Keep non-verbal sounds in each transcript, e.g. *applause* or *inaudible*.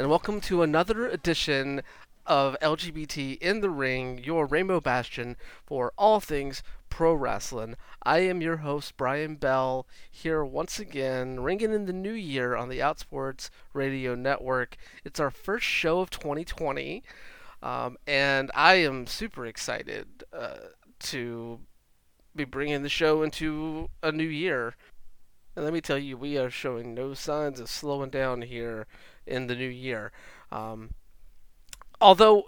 and welcome to another edition of LGBT in the Ring, your rainbow bastion for all things pro wrestling. I am your host, Brian Bell, here once again, ringing in the new year on the Outsports Radio Network. It's our first show of 2020, um, and I am super excited uh, to be bringing the show into a new year. And let me tell you, we are showing no signs of slowing down here in the new year. Um, although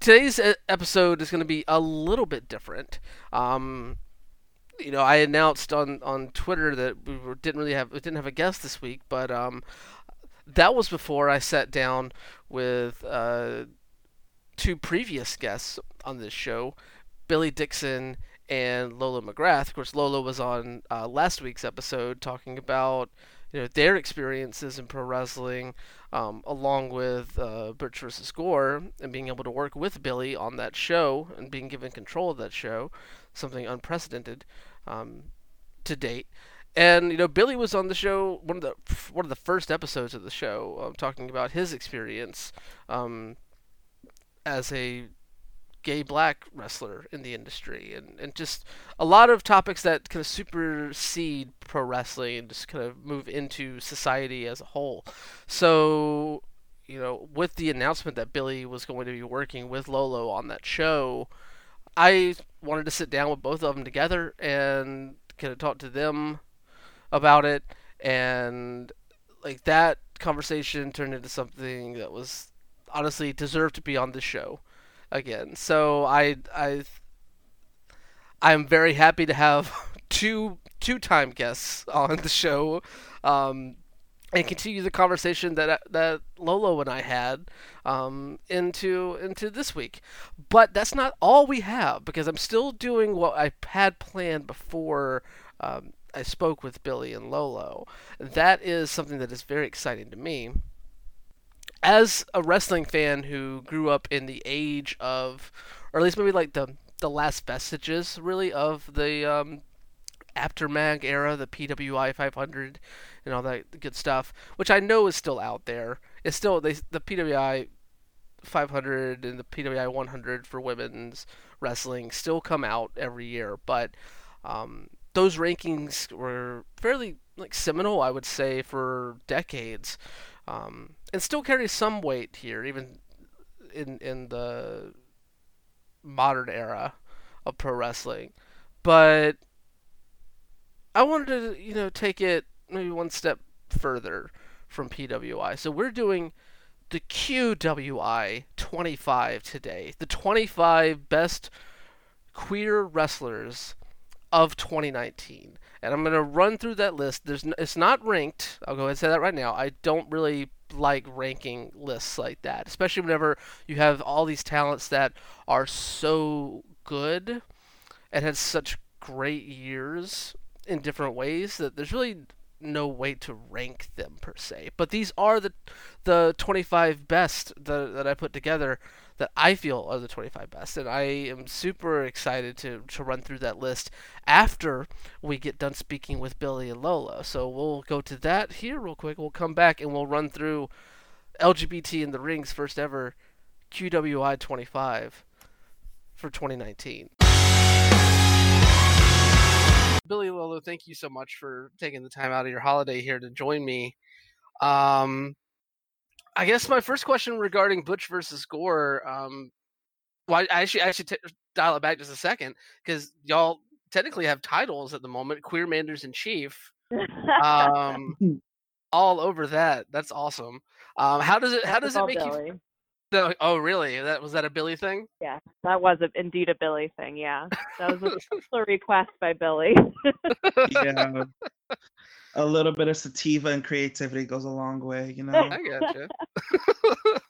today's episode is going to be a little bit different. Um, you know, I announced on, on Twitter that we didn't really have we didn't have a guest this week, but um, that was before I sat down with uh, two previous guests on this show, Billy Dixon and Lola McGrath. Of course, Lola was on uh, last week's episode talking about you know their experiences in pro wrestling, um, along with uh, Butch versus Gore, and being able to work with Billy on that show and being given control of that show, something unprecedented um, to date. And you know, Billy was on the show one of the one of the first episodes of the show, um, talking about his experience um, as a gay black wrestler in the industry and, and just a lot of topics that kind of supersede pro wrestling and just kind of move into society as a whole. So, you know, with the announcement that Billy was going to be working with Lolo on that show, I wanted to sit down with both of them together and kind of talk to them about it and like that conversation turned into something that was honestly deserved to be on the show again. So I I I'm very happy to have *laughs* two two time guests on the show. Um, and continue the conversation that that Lolo and I had um, into into this week. But that's not all we have because I'm still doing what I had planned before um, I spoke with Billy and Lolo. That is something that is very exciting to me as a wrestling fan who grew up in the age of, or at least maybe like the the last vestiges really of the um, Apter mag era, the PWI 500 and all that good stuff, which I know is still out there. It's still they, the PWI 500 and the PWI 100 for women's wrestling still come out every year, but um, those rankings were fairly like seminal, I would say, for decades um, and still carries some weight here, even in in the modern era of pro wrestling. But I wanted to, you know, take it maybe one step further from PWI. So we're doing the QWI 25 today. The 25 best queer wrestlers of 2019 and I'm gonna run through that list. There's n- it's not ranked. I'll go ahead and say that right now. I don't really like ranking lists like that, especially whenever you have all these talents that are so good and had such great years in different ways that there's really no way to rank them per se. But these are the the 25 best that, that I put together that I feel are the 25 best. And I am super excited to, to run through that list after we get done speaking with Billy and Lola. So we'll go to that here real quick. We'll come back and we'll run through LGBT in the Ring's first ever QWI 25 for 2019. Billy Lolo, thank you so much for taking the time out of your holiday here to join me. Um, I guess my first question regarding Butch versus Gore. Um, well, I actually I should t- dial it back just a second because y'all technically have titles at the moment: Queer Manders in Chief. *laughs* Um, all over that. That's awesome. Um, how does it? How does it make Billy. you? No, oh, really? That was that a Billy thing? Yeah, that was a, indeed a Billy thing. Yeah, that was a, *laughs* a request by Billy. yeah, *laughs* a little bit of sativa and creativity goes a long way, you know. I gotcha. *laughs*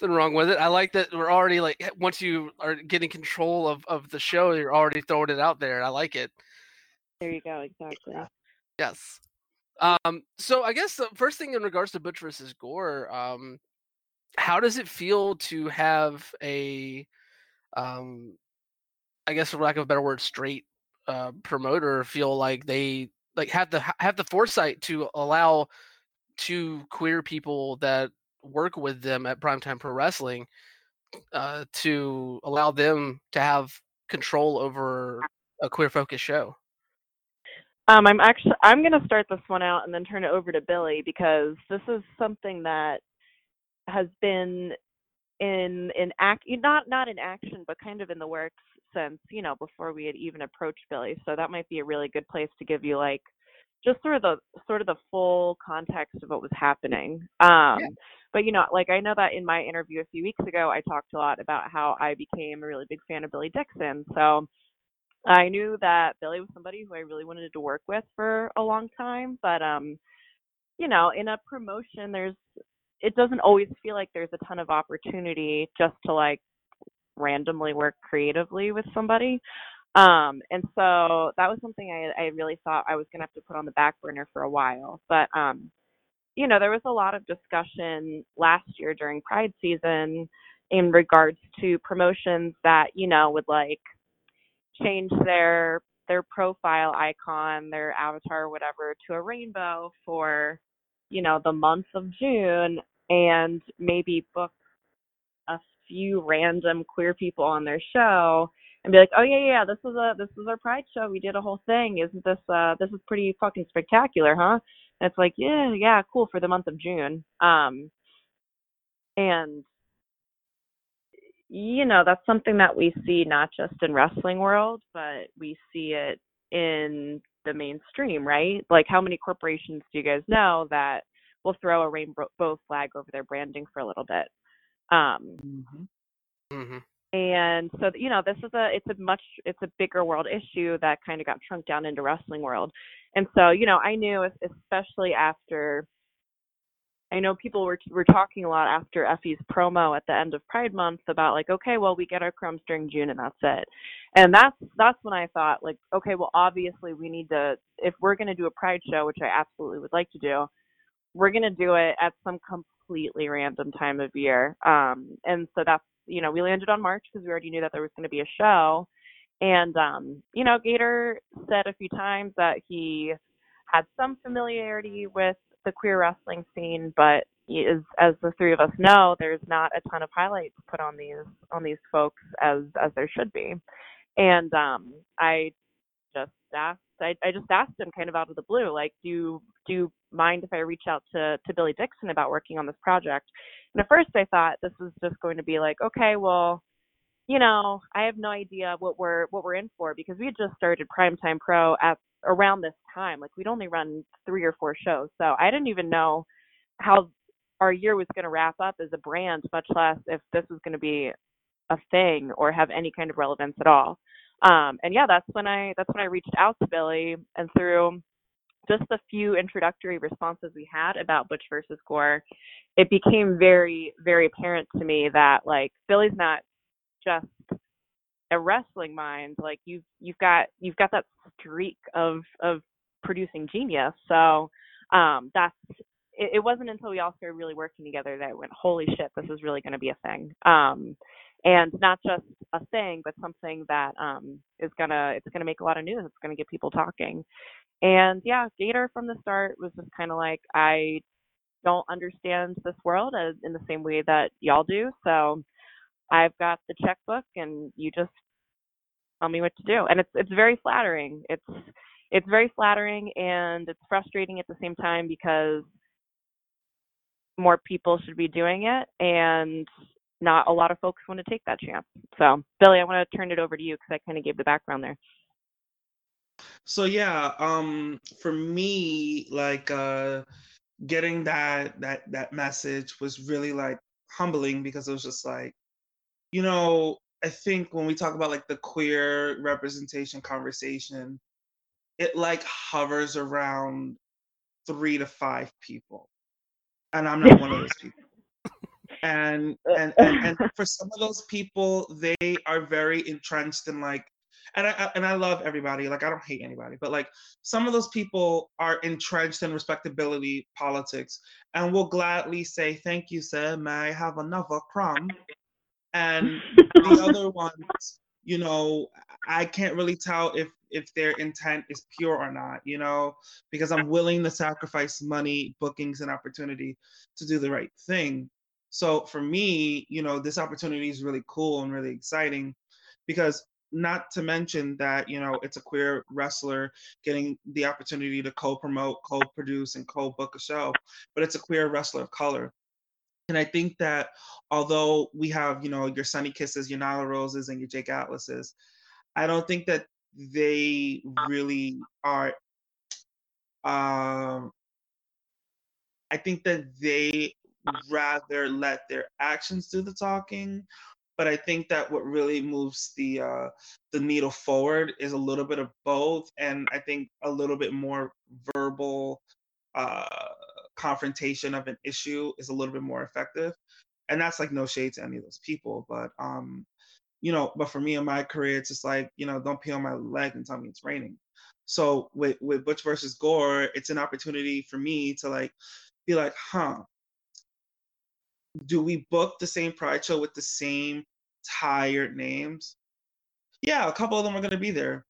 Nothing wrong with it. I like that we're already like once you are getting control of of the show, you're already throwing it out there. I like it. There you go. Exactly. Yes. Um. So I guess the first thing in regards to Butch versus Gore, um, how does it feel to have a, um, I guess for lack of a better word, straight uh, promoter feel like they like have the have the foresight to allow two queer people that work with them at Primetime Pro Wrestling uh, to allow them to have control over a queer focused show? Um, I'm actually I'm going to start this one out and then turn it over to Billy because this is something that has been in in act not not in action but kind of in the works since you know before we had even approached Billy. So that might be a really good place to give you like just sort of the sort of the full context of what was happening. Um, yeah. But you know, like I know that in my interview a few weeks ago, I talked a lot about how I became a really big fan of Billy Dixon. So I knew that Billy was somebody who I really wanted to work with for a long time. But um, you know, in a promotion, there's it doesn't always feel like there's a ton of opportunity just to like randomly work creatively with somebody. Um, and so that was something I, I really thought I was going to have to put on the back burner for a while. But, um, you know, there was a lot of discussion last year during Pride season in regards to promotions that, you know, would like change their their profile icon, their avatar, whatever, to a rainbow for, you know, the month of June and maybe book a few random queer people on their show and be like, oh yeah, yeah, this is a this is our Pride show. We did a whole thing. Isn't this uh this is pretty fucking spectacular, huh? And it's like, yeah, yeah, cool for the month of June. Um, and you know that's something that we see not just in wrestling world, but we see it in the mainstream, right? Like, how many corporations do you guys know that will throw a rainbow flag over their branding for a little bit? Um, mm-hmm. Mm-hmm and so you know this is a it's a much it's a bigger world issue that kind of got shrunk down into wrestling world and so you know i knew especially after i know people were were talking a lot after Effy's promo at the end of pride month about like okay well we get our crumbs during june and that's it and that's that's when i thought like okay well obviously we need to if we're going to do a pride show which i absolutely would like to do we're going to do it at some completely random time of year um and so that's you know, we landed on March because we already knew that there was going to be a show. And, um, you know, Gator said a few times that he had some familiarity with the queer wrestling scene, but is, as the three of us know, there's not a ton of highlights put on these on these folks as as there should be. And um, I just asked, I, I just asked him kind of out of the blue, like, do you, do you mind if I reach out to to Billy Dixon about working on this project? And at first I thought this was just going to be like, okay, well, you know, I have no idea what we're what we're in for because we had just started Primetime Pro at around this time. Like we'd only run three or four shows. So I didn't even know how our year was going to wrap up as a brand, much less if this was going to be a thing or have any kind of relevance at all. Um, and yeah, that's when I that's when I reached out to Billy and through just the few introductory responses we had about Butch versus Gore, it became very, very apparent to me that like Billy's not just a wrestling mind. Like you've you've got you've got that streak of of producing genius. So um, that's it, it, wasn't until we all started really working together that I went, holy shit, this is really going to be a thing. Um, and not just a thing, but something that um, is gonna it's gonna make a lot of news. It's gonna get people talking. And yeah, Gator from the start was just kind of like, I don't understand this world as in the same way that y'all do. So I've got the checkbook, and you just tell me what to do. And it's it's very flattering. It's it's very flattering, and it's frustrating at the same time because more people should be doing it, and not a lot of folks want to take that chance. So Billy, I want to turn it over to you because I kind of gave the background there. So yeah, um, for me, like uh, getting that that that message was really like humbling because it was just like, you know, I think when we talk about like the queer representation conversation, it like hovers around three to five people, and I'm not one of those *laughs* people. Uh, and, and and and *laughs* for some of those people, they are very entrenched in like and I and I love everybody. Like I don't hate anybody, but like some of those people are entrenched in respectability politics and will gladly say, "Thank you, sir. May I have another crumb?" And the other *laughs* ones you know, I can't really tell if if their intent is pure or not, you know, because I'm willing to sacrifice money, bookings, and opportunity to do the right thing. So for me, you know, this opportunity is really cool and really exciting because not to mention that, you know, it's a queer wrestler getting the opportunity to co-promote, co-produce, and co-book a show, but it's a queer wrestler of color. And I think that although we have, you know, your Sonny Kisses, your Nyla Roses, and your Jake Atlases, I don't think that they really are. Um, I think that they rather let their actions do the talking. But I think that what really moves the uh, the needle forward is a little bit of both, and I think a little bit more verbal uh, confrontation of an issue is a little bit more effective. And that's like no shade to any of those people, but um, you know, but for me in my career, it's just like, you know, don't pee on my leg and tell me it's raining. So with with Butch versus Gore, it's an opportunity for me to like be like, huh, do we book the same Pride show with the same tired names? Yeah, a couple of them are gonna be there.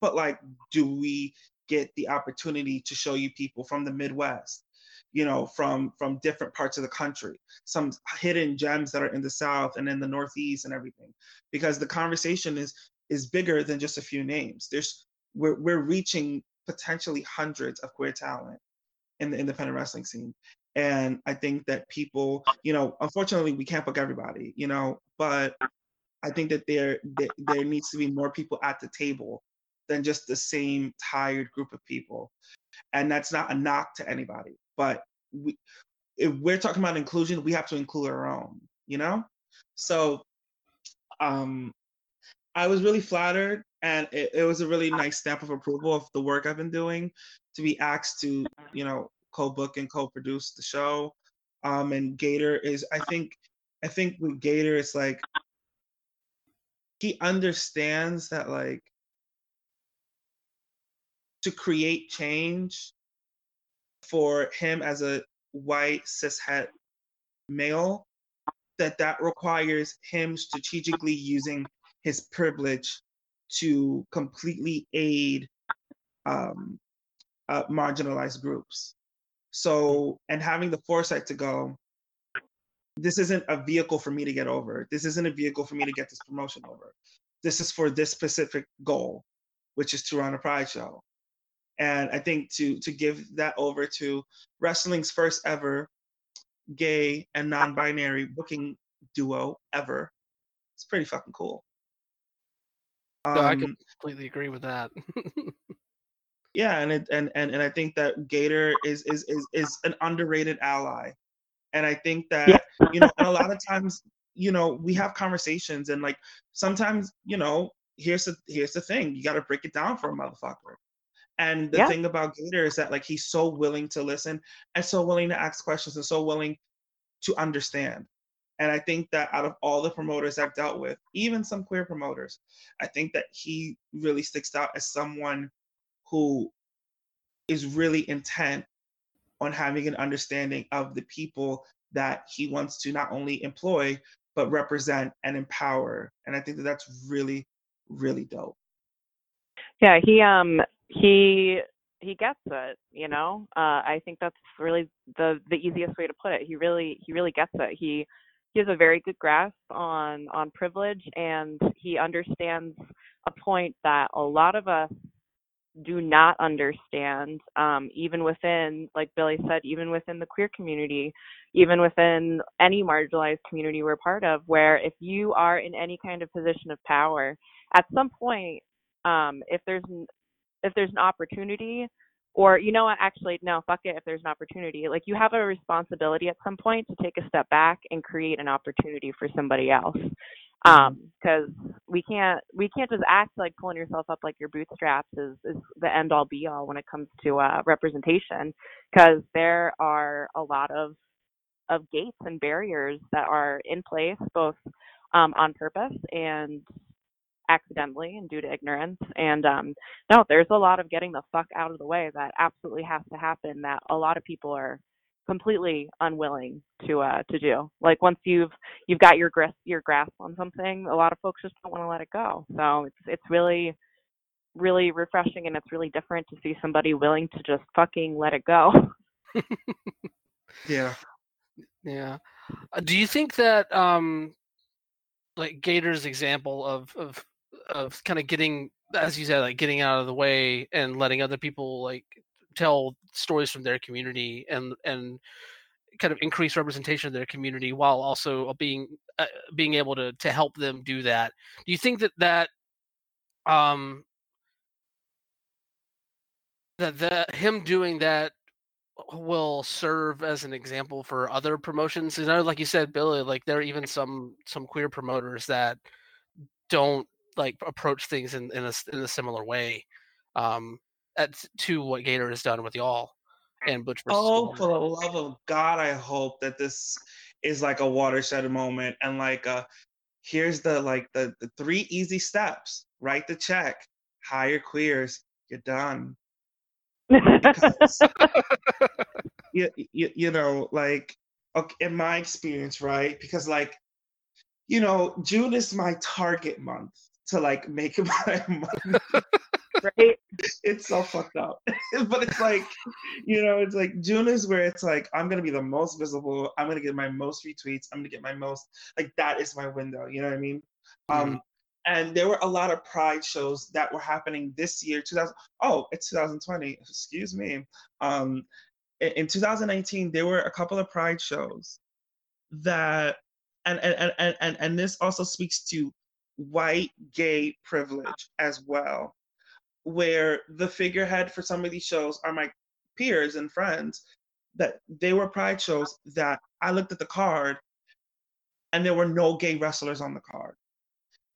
But like, do we get the opportunity to show you people from the Midwest, you know, from from different parts of the country, some hidden gems that are in the South and in the Northeast and everything, because the conversation is is bigger than just a few names. There's we're we're reaching potentially hundreds of queer talent in the independent wrestling scene. And I think that people, you know, unfortunately we can't book everybody, you know, but I think that there there, needs to be more people at the table than just the same tired group of people. And that's not a knock to anybody. But we, if we're talking about inclusion, we have to include our own, you know? So um, I was really flattered, and it, it, was a really nice stamp of approval of the work I've been doing to be asked to, you know, co-book and co-produce the show. Um, and Gator is, I think, I think with Gator, it's like he understands that like to create change for him as a white cishet male that that requires him strategically using his privilege to completely aid um, uh, marginalized groups. So, and having the foresight to go, this isn't a vehicle for me to get over. This isn't a vehicle for me to get this promotion over. This is for this specific goal, which is to run a pride show. And I think to to give that over to wrestling's first ever gay and non-binary booking duo ever, it's pretty fucking cool. Um, no, I completely agree with that. *laughs* yeah, and it and, and and I think that Gator is is is is an underrated ally. And I think that, yeah. you know, and a lot of times, you know, we have conversations and like sometimes, you know, here's the here's the thing. You gotta break it down for a motherfucker. And the yeah. thing about Gator is that like he's so willing to listen and so willing to ask questions and so willing to understand. And I think that out of all the promoters I've dealt with, even some queer promoters, I think that he really sticks out as someone who is really intent on having an understanding of the people that he wants to not only employ but represent and empower. And I think that that's really, really dope. Yeah, he um he he gets it you know uh i think that's really the the easiest way to put it he really he really gets it he he has a very good grasp on on privilege and he understands a point that a lot of us do not understand um, even within like billy said even within the queer community even within any marginalized community we're part of where if you are in any kind of position of power at some point um, if there's if there's an opportunity or you know what actually no fuck it if there's an opportunity like you have a responsibility at some point to take a step back and create an opportunity for somebody else. Um because we can't we can't just act like pulling yourself up like your bootstraps is is the end all be all when it comes to uh representation because there are a lot of of gates and barriers that are in place both um on purpose and accidentally and due to ignorance. And um, no, there's a lot of getting the fuck out of the way that absolutely has to happen that a lot of people are completely unwilling to uh to do. Like once you've you've got your grasp your grasp on something, a lot of folks just don't want to let it go. So it's it's really really refreshing and it's really different to see somebody willing to just fucking let it go. *laughs* Yeah. Yeah. Uh, do you think that um like Gator's example of of of kind of getting as you said like getting out of the way and letting other people like tell stories from their community and and kind of increase representation of their community while also being uh, being able to to help them do that. Do you think that that um that that him doing that will serve as an example for other promotions? You know, like you said, Billy, like there are even some some queer promoters that don't like approach things in in a, in a similar way um at, to what Gator has done with y'all and Butch Oh, for the love of God, I hope that this is like a watershed moment and like uh here's the like the, the three easy steps. Write the check, hire queers, you're done. Because *laughs* you, you, you know, like okay, in my experience, right? Because like, you know, June is my target month to like make *laughs* my month. Right? *laughs* It's so fucked up. *laughs* but it's like, you know, it's like June is where it's like I'm gonna be the most visible. I'm gonna get my most retweets. I'm gonna get my most like that is my window. You know what I mean? Um, and there were a lot of pride shows that were happening this year 2000 oh it's 2020 excuse me um in, in 2019 there were a couple of pride shows that and and and, and, and this also speaks to white gay privilege as well where the figurehead for some of these shows are my peers and friends that they were pride shows that i looked at the card and there were no gay wrestlers on the card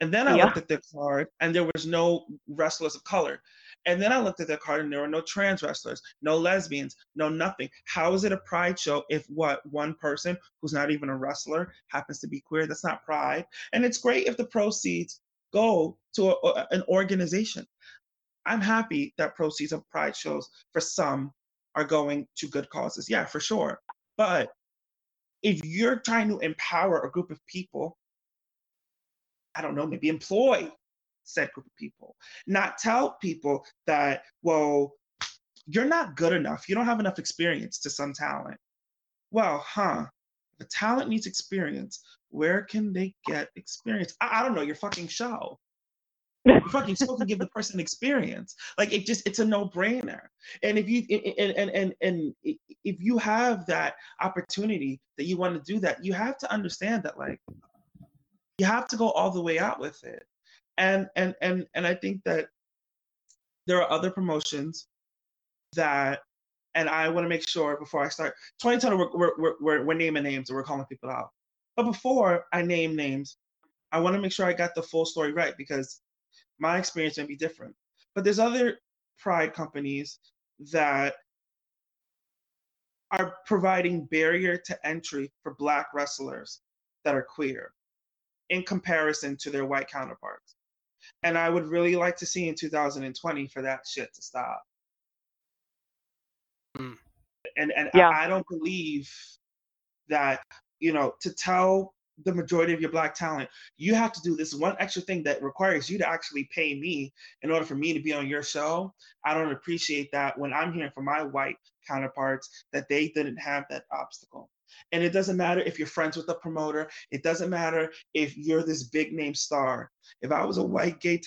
and then I Yeah. looked at the card and there was no wrestlers of color. And then I looked at the card and there were no trans wrestlers, no lesbians, no nothing. How is it a pride show if what one person who's not even a wrestler happens to be queer? That's not pride. And it's great if the proceeds go to a, a- an organization. I'm happy that proceeds of pride shows for some are going to good causes. Yeah, for sure. But if you're trying to empower a group of people I don't know, maybe employ said group of people, not tell people that, well, you're not good enough. You don't have enough experience to some talent. Well, huh? A talent needs experience, where can they get experience? I, I don't know, your fucking show. Your fucking show can give the person experience. Like it just it's a no-brainer. And if you and and and, and if you have that opportunity that you want to do that, you have to understand that like you have to go all the way out with it and and and and i think that there are other promotions that and i want to make sure before i start 2020 we're, we're, we're, we're, we're naming names and we're calling people out but before i name names i want to make sure i got the full story right because my experience may be different but there's other pride companies that are providing barrier to entry for black wrestlers that are queer in comparison to their white counterparts. And I would really like to see in 2020 for that shit to stop. Mm. And and Yeah. I, I don't believe that, you know, to tell the majority of your black talent, you have to do this one extra thing that requires you to actually pay me in order for me to be on your show. I don't appreciate that when I'm hearing from my white counterparts that they didn't have that obstacle. And it doesn't matter if you're friends with the promoter. It doesn't matter if you're this big name star. If I was a white gay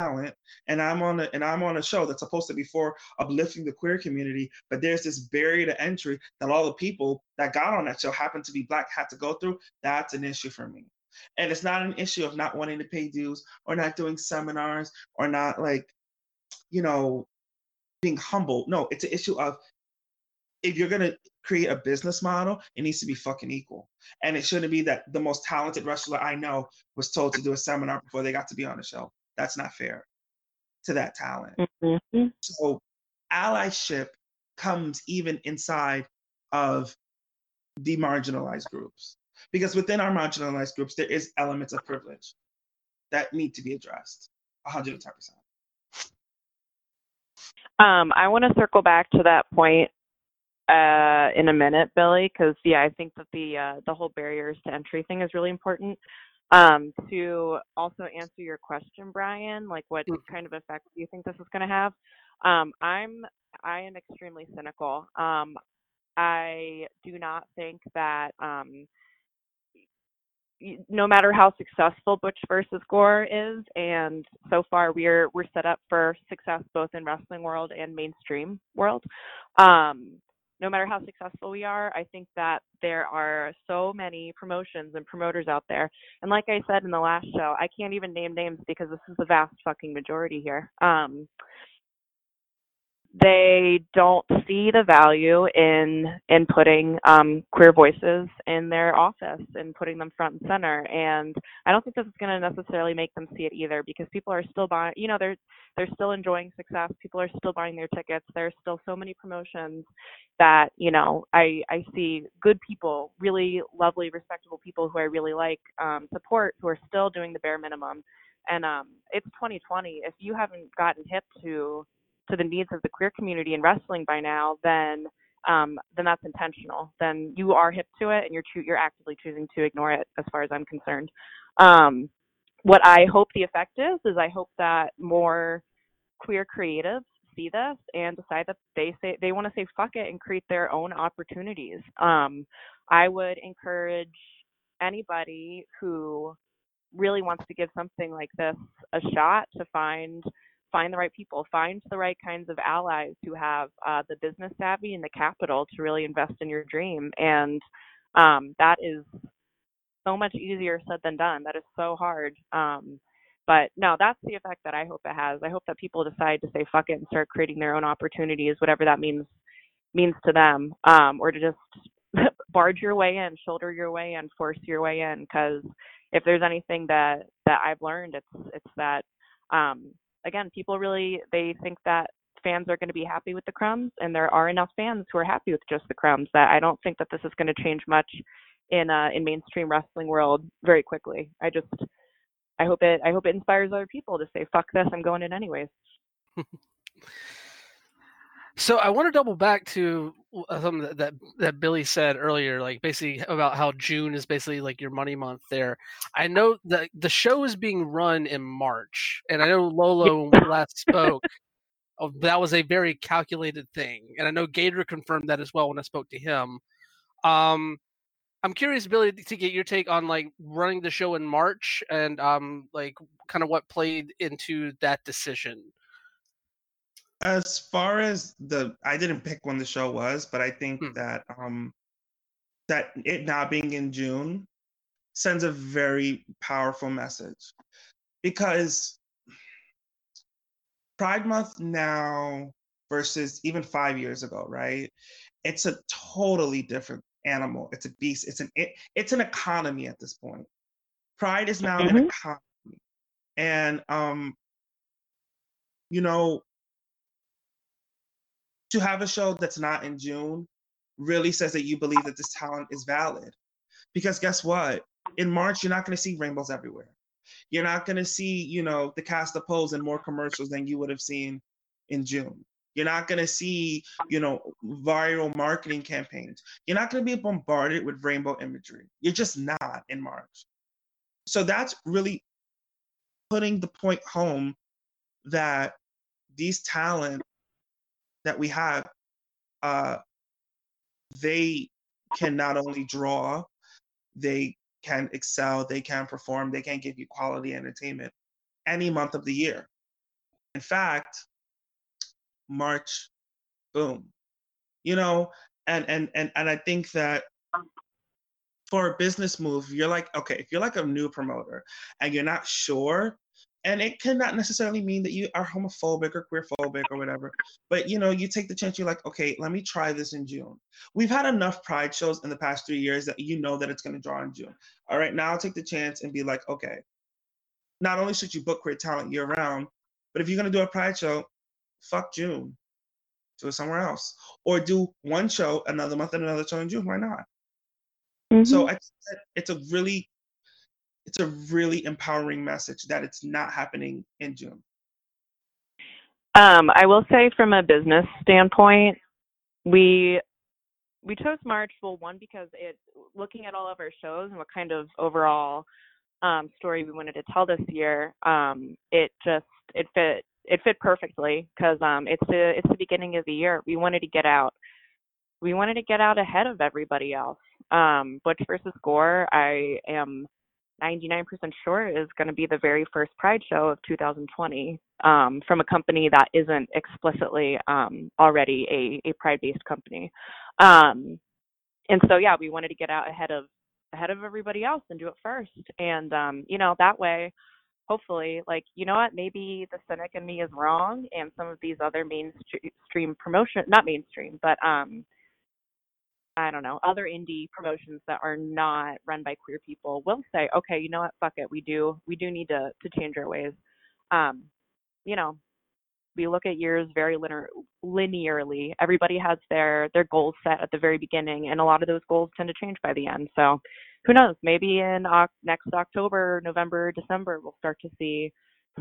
and I'm on a and I'm on a show that's supposed to be for uplifting the queer community, but there's this barrier to entry that all the people that got on that show happen to be black had to go through, that's an issue for me. And it's not an issue of not wanting to pay dues or not doing seminars or not like, you know, being humble. No, it's an issue of if you're gonna create a business model, it needs to be fucking equal. And it shouldn't be that the most talented wrestler I know was told to do a seminar before they got to be on the show. That's not fair to that talent. Mhm. So allyship comes even inside of the marginalized groups. Because within our marginalized groups, there is elements of privilege that need to be addressed. 110%. Um, I want to circle back to that point uh, in a minute, Billy, because yeah, I think that the uh, the whole barriers to entry thing is really important. Um, to also answer your question, Brian, like what Mm. kind of effect do you think this is going to have? Um, I'm I am extremely cynical. Um, I do not think that um, no matter how successful Butch versus Gore is, and so far we're we're set up for success both in wrestling world and mainstream world. Um, no matter how successful we are, I think that there are so many promotions and promoters out there. And like I said in the last show, I can't even name names because this is the vast fucking majority here. Um, they don't see the value in in putting um, queer voices in their office and putting them front and center. And I don't think this is going to necessarily make them see it either because people are still buying. You know, they're they're still enjoying success. People are still buying their tickets. There are still so many promotions that you know I I see good people, really lovely, respectable people who I really like um, support who are still doing the bare minimum. And um, it's 2020. If you haven't gotten hip to to the needs of the queer community in wrestling by now, then um, then that's intentional. Then you are hip to it, and you're choo- you're actively choosing to ignore it, as far as I'm concerned. Um, what I hope the effect is is I hope that more queer creatives see this and decide that they say they want to say fuck it and create their own opportunities. Um, I would encourage anybody who really wants to give something like this a shot to find find the right people, find the right kinds of allies who have uh, the business savvy and the capital to really invest in your dream. And um, that is so much easier said than done. That is so hard. Um, but no, that's the effect that I hope it has. I hope that people decide to say fuck it and start creating their own opportunities, whatever that means means to them, um, or to just *laughs* barge your way in, shoulder your way in, force your way in. Because if there's anything that that I've learned, it's it's that um, again, people really they think that fans are going to be happy with the crumbs, and there are enough fans who are happy with just the crumbs. That I don't think that this is going to change much in uh, in mainstream wrestling world very quickly. I just I hope it I hope it inspires other people to say fuck this, I'm going in anyways. *laughs* So I want to double back to uh, something that, that that Billy said earlier, like basically about how June is basically like your money month. There, I know that the show is being run in March, and I know Lolo when we last spoke, oh, that was a very calculated thing, and I know Gator confirmed that as well when I spoke to him. Um, I'm curious, Billy, to get your take on like running the show in March and um, like kind of what played into that decision. As far as the, I didn't pick when the show was, but I think Hmm. that um that it not being in June sends a very powerful message because Pride Month now versus even five years ago, right? It's a totally different animal. It's a beast. It's an it, it's an economy at this point. Pride is now an Mhm. economy, and um, you know, to have a show that's not in June really says that you believe that this talent is valid. Because guess what? In March, you're not going to see rainbows everywhere. You're not going to see, you know, the cast of pose and more commercials than you would have seen in June. You're not going to see, you know, viral marketing campaigns. You're not going to be bombarded with rainbow imagery. You're just not in March. So that's really putting the point home that these talent that we have, uh, they can not only draw, they can excel, they can perform, they can give you quality entertainment any month of the year. In fact, March, boom. You know, and and and and I think that for a business move, you're like, okay, if you're like a new promoter and you're not sure, and it cannot necessarily mean that you are homophobic or queerphobic or whatever, but you know, you take the chance, you're like, okay, let me try this in June. We've had enough pride shows in the past three years that you know that it's going to draw in June. All right, now I'll take the chance and be like, okay, not only should you book queer talent year round, but if you're going to do a pride show, fuck June. Do it somewhere else. Or do one show another month and another show in June. Why not? So Mhm. I it's a really it's a really empowering message that it's not happening in June. Um, I will say from a business standpoint, we we chose March. Well, one because it looking at all of our shows and what kind of overall um, story we wanted to tell this year, um, it just it fit it fit perfectly because um, it's the it's the beginning of the year. We wanted to get out. We wanted to get out ahead of everybody else. Um, Butch versus Gore, I am 99% sure is going to be the very first Pride show of 2020 um, from a company that isn't explicitly um, already a, a Pride-based company. Um, and so, yeah, we wanted to get out ahead of ahead of everybody else and do it first. And um, you know, that way, hopefully, like you know what, maybe the cynic in me is wrong, and some of these other mainstream promotion, not mainstream, but um, I don't know, other indie promotions that are not run by queer people will say, okay, you know what, fuck it, we do we do need to to change our ways. Um, you know, we look at years very linear, linearly. Everybody has their their goals set at the very beginning, and a lot of those goals tend to change by the end. So, who knows? Maybe in next October, November, December, we'll start to see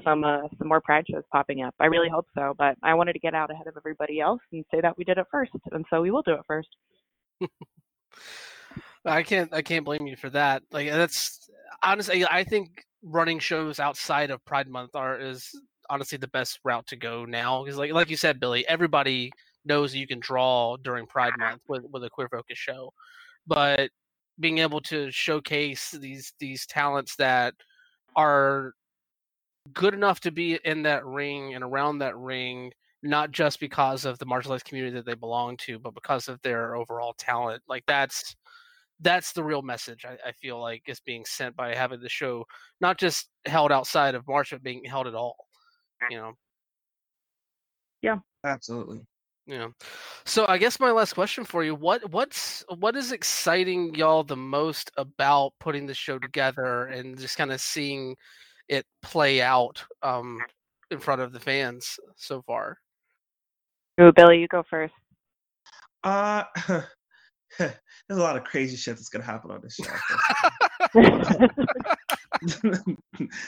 some uh, some more pride shows popping up. I really hope so. But I wanted to get out ahead of everybody else and say that we did it first, and so we will do it first. I can't I can't blame you for that. Like that's honestly I think running shows outside of Pride Month are is honestly the best route to go now because like like you said Billy, everybody knows you can draw during Pride Month with with a queer focus show. But being able to showcase these these talents that are good enough to be in that ring and around that ring not just because of the marginalized community that they belong to, but because of their overall talent. Like that's that's the real message I, I feel like is being sent by having the show not just held outside of March, but being held at all. You know. Yeah. Absolutely. Yeah. So I guess my last question for you, what what's what is exciting y'all the most about putting the show together and just kind of seeing it play out um in front of the fans so far? Ooh, Billy, you go first. Uh, *laughs* there's a lot of crazy shit that's gonna happen on this show.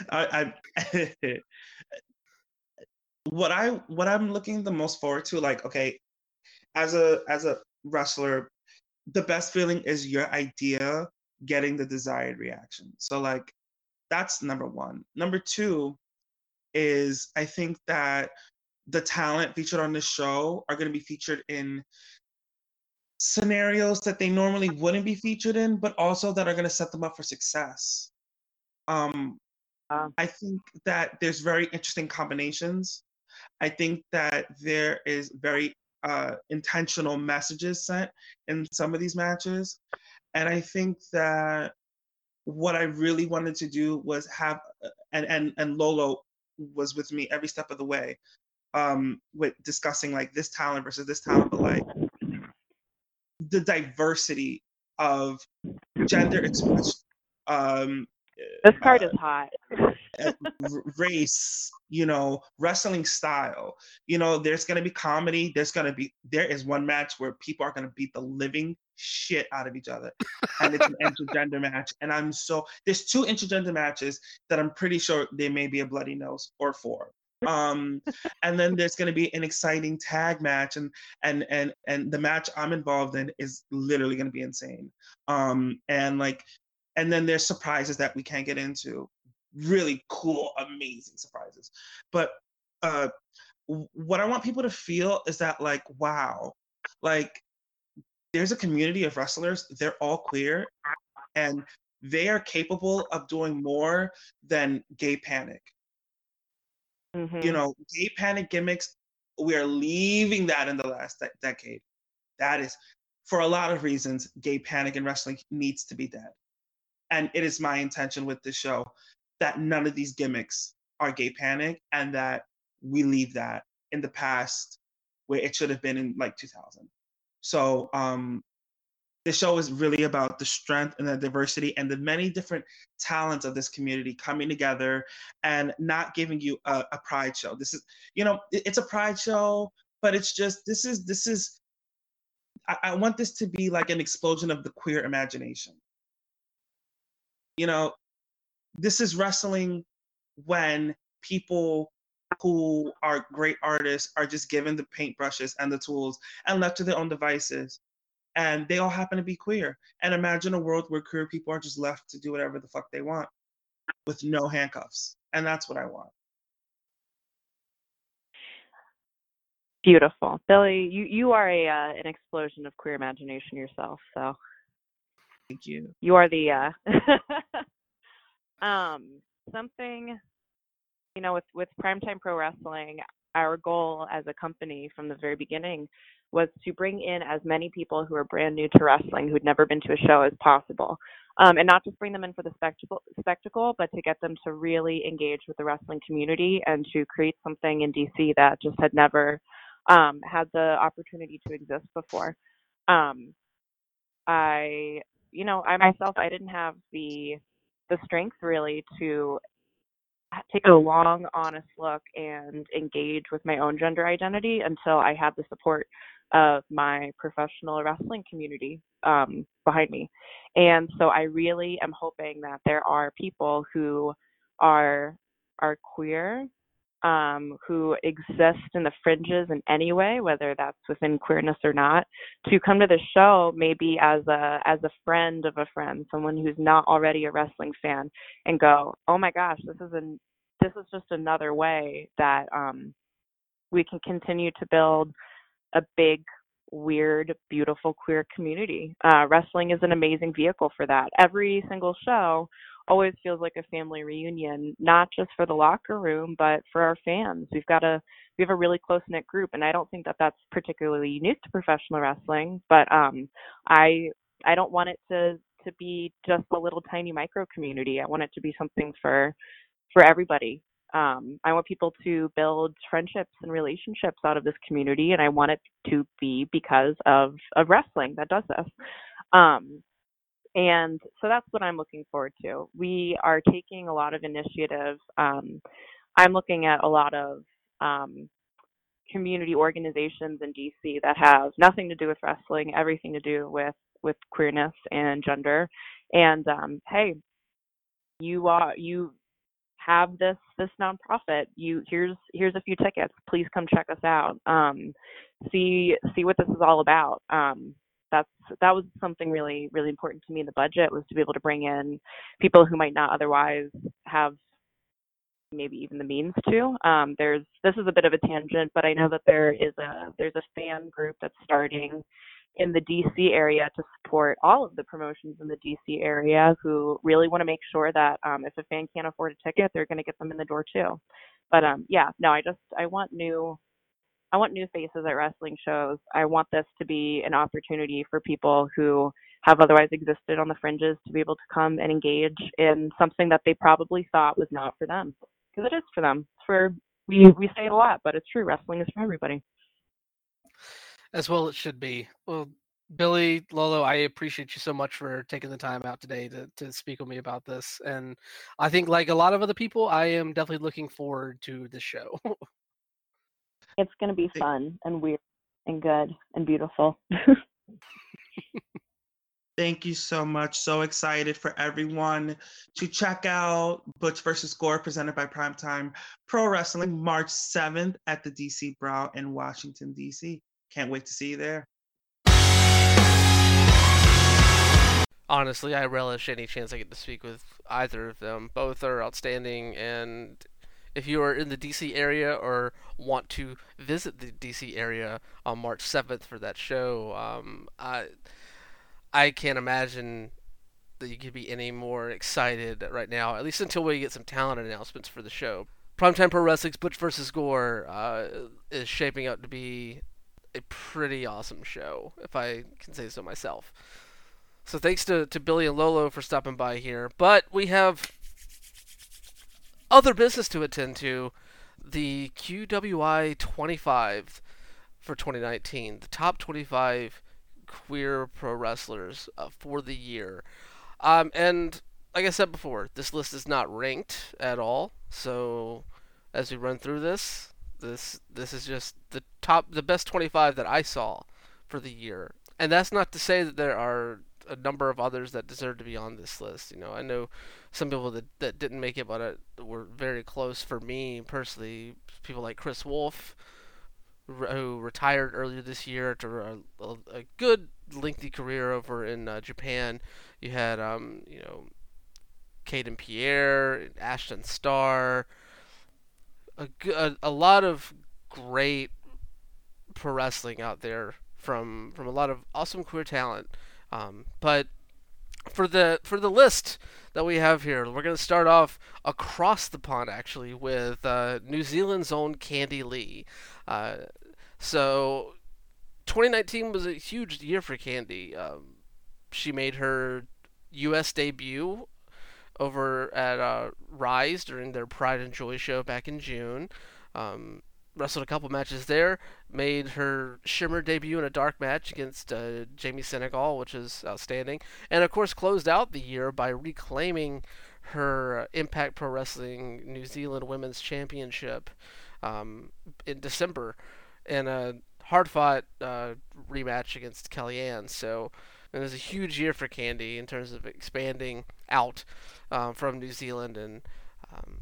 I, *laughs* I *laughs* what I what I'm looking the most forward to, like, okay, as a as a wrestler, the best feeling is your idea getting the desired reaction. So like that's number one. Number two is I think that the talent featured on the show are going to be featured in scenarios that they normally wouldn't be featured in, but also that are going to set them up for success. Um, uh, I think that there's very interesting combinations. I think that there is very uh, intentional messages sent in some of these matches. And I think that what I really wanted to do was have, uh, and, and, and Lolo was with me every step of the way um with discussing like this talent versus this talent but like the diversity of gender expression um this card uh, is hot. race you know wrestling style. You know there's going to be comedy there's going to be there is one match where people are going to beat the living shit out of each other and it's an *laughs* intergender match and i'm so there's two intergender matches that i'm pretty sure they may be a bloody nose or four um and then there's going to be an exciting tag match and and and and the match i'm involved in is literally going to be insane. Um and like and then there's surprises that we can't get into. Really cool amazing surprises. But uh what i want people to feel is that like wow like there's a community of wrestlers they're all queer and they are capable of doing more than gay panic Mm-hmm. You know, gay panic gimmicks, we are leaving that in the last de- decade. That is, for a lot of reasons, gay panic in wrestling needs to be dead. And it is my intention with this show that none of these gimmicks are gay panic and that we leave that in the past where it should have been in like 2000. So um, the show is really about the strength and the diversity and the many different talents of this community coming together and not giving you a, a pride show. This is you know it, it's a pride show but it's just this is this is I, I want this to be like an explosion of the queer imagination. You know this is wrestling when people who are great artists are just given the paintbrushes and the tools and left to their own devices and they all happen to be queer. And imagine a world where queer people are just left to do whatever the fuck they want with no handcuffs. And that's what I want. Beautiful, Billy. You you are a uh, an explosion of queer imagination yourself. So thank you. You are the uh, *laughs* um something you know with with primetime pro wrestling our goal as a company from the very beginning was to bring in as many people who are brand new to wrestling who'd never been to a show as possible. Um, and not just bring them in for the spectacle spectacle but to get them to really engage with the wrestling community and to create something in dc that just had never um, had the opportunity to exist before. Um, i you know i myself i didn't have the the strength really to take a long, honest look and engage with my own gender identity until I had the support of my professional wrestling community um, behind me. And so I really am hoping that there are people who are are queer um, who exist in the fringes in any way, whether that's within queerness or not, to come to the show maybe as a as a friend of a friend, someone who's not already a wrestling fan, and go, oh my gosh, this is an this is just another way that um, we can continue to build a big weird, beautiful queer community. Uh, wrestling is an amazing vehicle for that. Every single show always feels like a family reunion, not just for the locker room, but for our fans. We've got a we have a really close knit group, and I don't think that that's particularly unique to professional wrestling. But um, I I don't want it to to be just a little tiny micro community. I want it to be something for for everybody. Um, I want people to build friendships and relationships out of this community, and I want it to be because of of wrestling that does this. Um, and so that's what I'm looking forward to. We are taking a lot of initiative. Um, I'm looking at a lot of um, community organizations in DC that have nothing to do with wrestling, everything to do with with queerness and gender. And um, hey, you are you have this this nonprofit. You here's here's a few tickets. Please come check us out. Um, see see what this is all about. Um, that's that was something really really important to me in the budget was to be able to bring in people who might not otherwise have maybe even the means to. Um, there's this is a bit of a tangent, but I know that there is a there's a fan group that's starting in the DC area to support all of the promotions in the DC area who really want to make sure that um, if a fan can't afford a ticket, they're going to get them in the door too. But um, yeah, no, I just I want new I want new faces at wrestling shows. I want this to be an opportunity for people who have otherwise existed on the fringes to be able to come and engage in something that they probably thought was not for them. Because it is for them. It's for we we say it a lot, but it's true. Wrestling is for everybody. As well, it should be. Well, Billy Lolo, I appreciate you so much for taking the time out today to, to speak with me about this. And I think, like a lot of other people, I am definitely looking forward to the show. *laughs* It's going to be fun and weird and good and beautiful. *laughs* Thank you so much. So excited for everyone to check out Butch versus Gore presented by Primetime Pro Wrestling March 7th at the DC Brau in Washington, DC. Can't wait to see you there. Honestly, I relish any chance I get to speak with either of them. Both are outstanding and if you are in the DC area or want to visit the DC area on March 7th for that show, um, I I can't imagine that you could be any more excited right now, at least until we get some talent announcements for the show. Primetime Pro Wrestling's Butch vs. Gore uh, is shaping up to be a pretty awesome show, if I can say so myself. So thanks to, to Billy and Lolo for stopping by here. But we have other business to attend to, the QWI 25 for 2019, the top 25 queer pro wrestlers uh, for the year. Um, and like I said before, this list is not ranked at all. So as we run through this, this this is just the top, the best 25 that I saw for the year. And that's not to say that there are a number of others that deserve to be on this list. You know, I know some people that, that didn't make it, but uh, were very close for me personally. People like Kris Wolf, who retired earlier this year after a, a, a good lengthy career over in uh, Japan. You had um, you know Kayden Pierre, Ashton Starr, a, a, a lot of great pro wrestling out there from from a lot of awesome queer talent. Um, but for the for the list that we have here, we're going to start off across the pond actually with uh, New Zealand's own Candy Lee. Uh, so 2019 was a huge year for Candy. Um, she made her U.S. debut over at uh, Rise during their Pride and Joy show back in June. Um, wrestled a couple matches there. Made her Shimmer debut in a dark match against uh, Jamie Senegal, which is outstanding. And of course, closed out the year by reclaiming her Impact Pro Wrestling New Zealand Women's Championship um, in December in a hard fought uh, rematch against Kellyanne. So it was a huge year for Candy in terms of expanding out um, from New Zealand and um,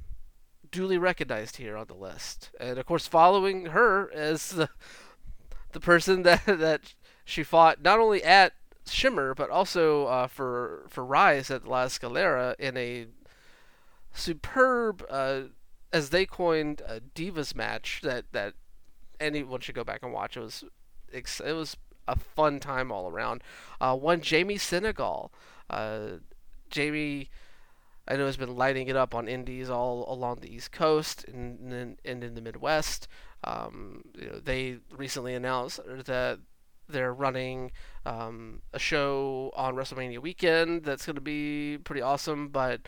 duly recognized here on the list. And of course, following her as *laughs* the the person that *laughs* that she fought not only at Shimmer but also uh, for for Rise at La Escalera in a superb, uh, as they coined, a divas match that that anyone should go back and watch. It was it was a fun time all around. Uh, one Jamie Senegal. Uh, Jamie, I know has been lighting it up on indies all along the East Coast and and, and in the Midwest. Um, you know, they recently announced that they're running um, a show on WrestleMania weekend that's going to be pretty awesome, but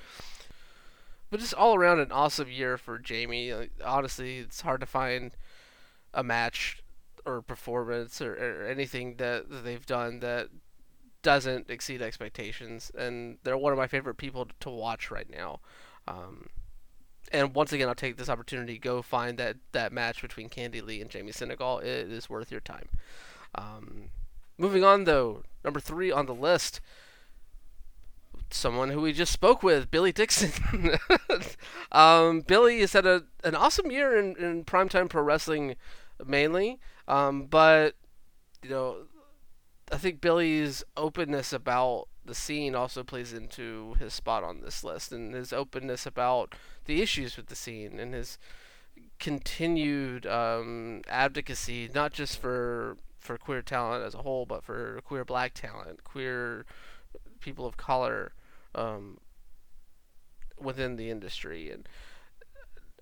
but just all around an awesome year for Jamie. Like, honestly, it's hard to find a match or performance or, or anything that, that they've done that doesn't exceed expectations, and they're one of my favorite people to watch right now. Um, and once again, I'll take this opportunity go find that, that match between Candy Lee and Jamie Senegal. It is worth your time. Um, moving on, though, number three on the list, someone who we just spoke with, Billy Dixon. *laughs* um, Billy has had a, an awesome year in, in primetime pro wrestling mainly, um, but, you know, I think Billy's openness about the scene also plays into his spot on this list, and his openness about the issues with the scene, and his continued um, advocacy, not just for for queer talent as a whole, but for queer black talent, queer people of color um, within the industry, and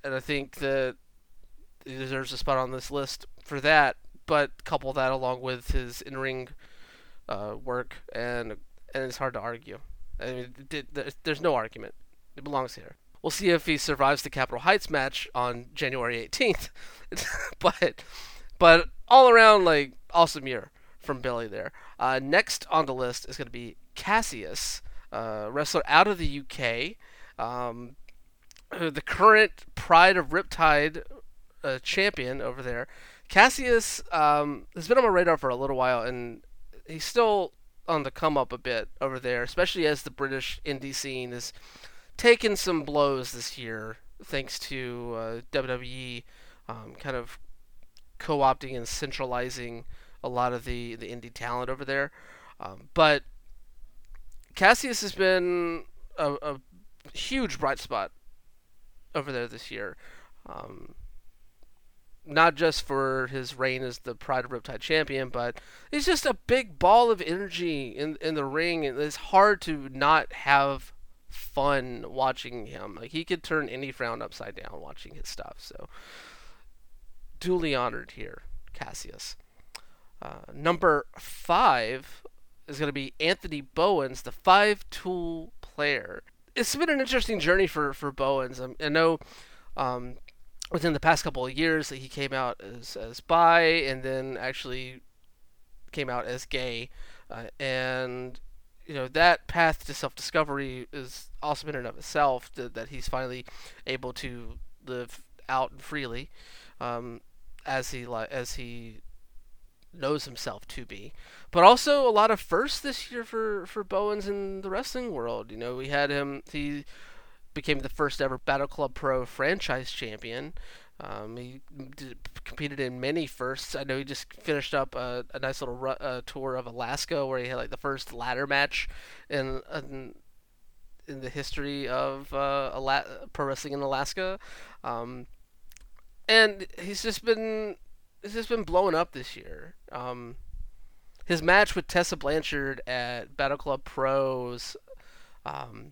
and I think that he deserves a spot on this list for that. But couple that along with his in-ring uh, work, and and it's hard to argue. I mean, there's no argument. It belongs here. We'll see if he survives the Capitol Heights match on January 18th. *laughs* but but all around, like awesome year from Billy there. Uh, next on the list is going to be Cassius, uh, wrestler out of the UK. Um, the current Pride of Riptide uh, champion over there. Cassius um, has been on my radar for a little while, and he's still on the come up a bit over there, especially as the British indie scene is taking some blows this year, thanks to uh, WWE um, kind of co-opting and centralizing a lot of the the indie talent over there. Um, but Cassius has been a, a, huge bright spot over there this year. Um, not just for his reign as the Pride of Riptide champion, but he's just a big ball of energy in in the ring, and it's hard to not have fun watching him. Like he could turn any frown upside down watching his stuff. So, duly honored here, Cassius. Uh, number five is going to be Anthony Bowens, the five tool player. It's been an interesting journey for for Bowens. I, I know. Um, within the past couple of years that he came out as, as bi and then actually came out as gay. Uh, and you know that path to self-discovery is awesome in and of itself that, that he's finally able to live out freely um, as he as he knows himself to be. But also a lot of firsts this year for for Bowens in the wrestling world. You know we had him he became the first ever Battle Club Pro franchise champion. Um, he did, competed in many firsts. I know he just finished up a, a nice little ru- uh, tour of Alaska where he had like the first ladder match in in, in the history of uh, Ala- pro wrestling in Alaska. Um, and he's just been he's just been blowing up this year. Um, his match with Tessa Blanchard at Battle Club Pros, um,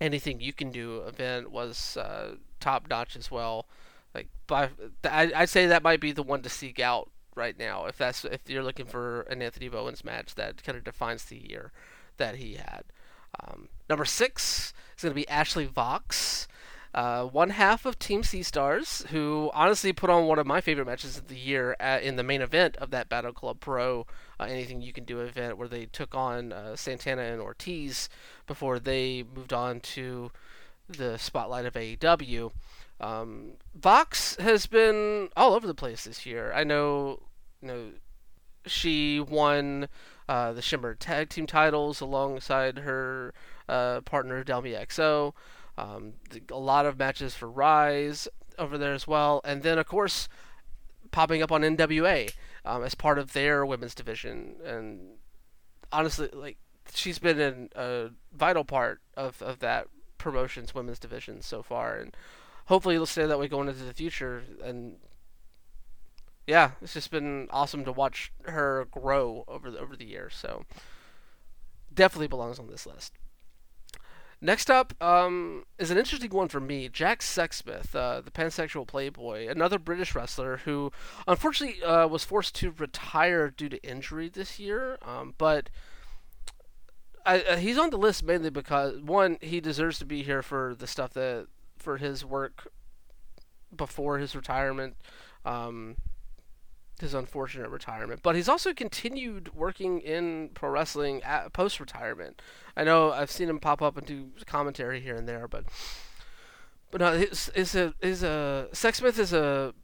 anything you can do event was uh, top notch as well. Like by, I, I'd say that might be the one to seek out right now if that's if you're looking for an Anthony Bowens match that kind of defines the year that he had. Um, number six is going to be Ashley Vox uh, one half of Team Sea Stars, who honestly put on one of my favorite matches of the year at, in the main event of that Battle Club Pro uh, Anything You Can Do event, where they took on uh, Santana and Ortiz before they moved on to the spotlight of AEW. Um, Vox has been all over the place this year. I know, you know, she won uh, the Shimmer Tag Team titles alongside her uh, partner Delmi Exo. Um, a lot of matches for Rise over there as well, and then of course popping up on NWA um, as part of their women's division. And honestly, like she's been in a vital part of, of that promotion's women's division so far, and hopefully it'll stay that way going into the future. And yeah, it's just been awesome to watch her grow over the over the years. So definitely belongs on this list. Next up um, is an interesting one for me. Jack Sexsmith, uh, the pansexual playboy, another British wrestler who unfortunately uh, was forced to retire due to injury this year. Um, but I, uh, he's on the list mainly because one, he deserves to be here for the stuff that for his work before his retirement. Um, his unfortunate retirement, but he's also continued working in pro wrestling post retirement. I know I've seen him pop up and do commentary here and there, but but no, is a is a Sexsmith is a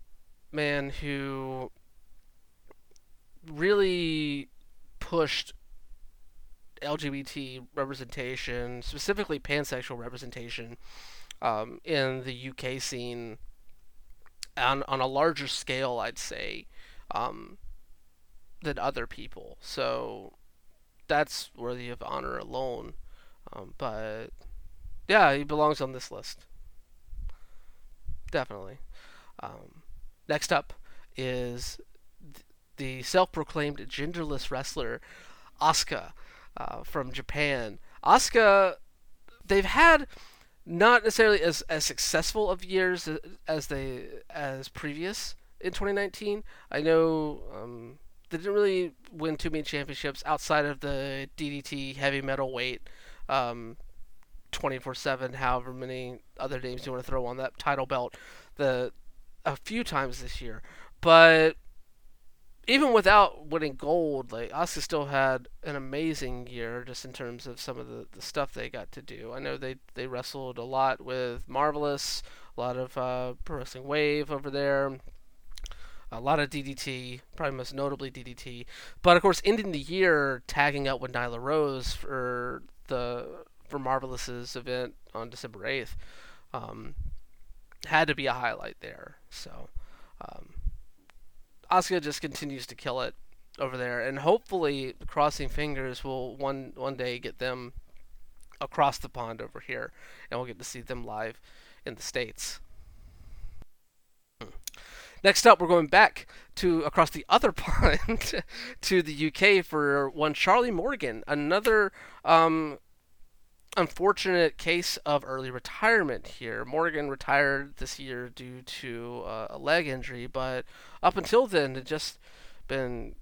man who really pushed LGBT representation, specifically pansexual representation, um, in the UK scene on on a larger scale, I'd say um, than other people. So that's worthy of honor alone. Um, but yeah, he belongs on this list. Definitely. Um, next up is th- the self-proclaimed genderless wrestler Asuka uh, from Japan. Asuka, they've had not necessarily as, as successful of years as they as previous in 2019. I know um, they didn't really win too many championships outside of the DDT heavy metal weight, um, 24/7. However many other names you want to throw on that title belt, the a few times this year, but even without winning gold, like Asuka still had an amazing year just in terms of some of the, the stuff they got to do. I know they they wrestled a lot with Marvelous, a lot of uh, Pro Wrestling Wave over there, a lot of DDT, probably most notably DDT. But of course, ending the year tagging up with Nyla Rose for the for Marvelous's event on December eighth um, had to be a highlight there. So um, Asuka just continues to kill it over there, and hopefully, crossing fingers, will one one day get them across the pond over here, and we'll get to see them live in the states. Next up, we're going back to across the other *laughs* pond to the UK for one Charlie Morgan, another um, unfortunate case of early retirement here. Morgan retired this year due to uh, a leg injury, but up until then, had just been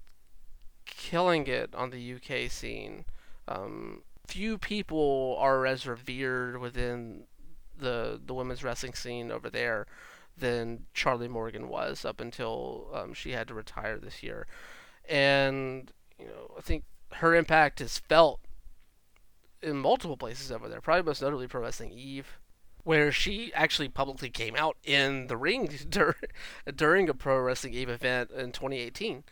killing it on the UK scene. Um, few people are as revered within the the women's wrestling scene over there than Charlie Morgan was up until um, she had to retire this year. And you know, I think her impact is felt in multiple places over there. Probably most notably Pro Wrestling Eve, where she actually publicly came out in the ring *laughs* dur- during a Pro Wrestling Eve event in 2018.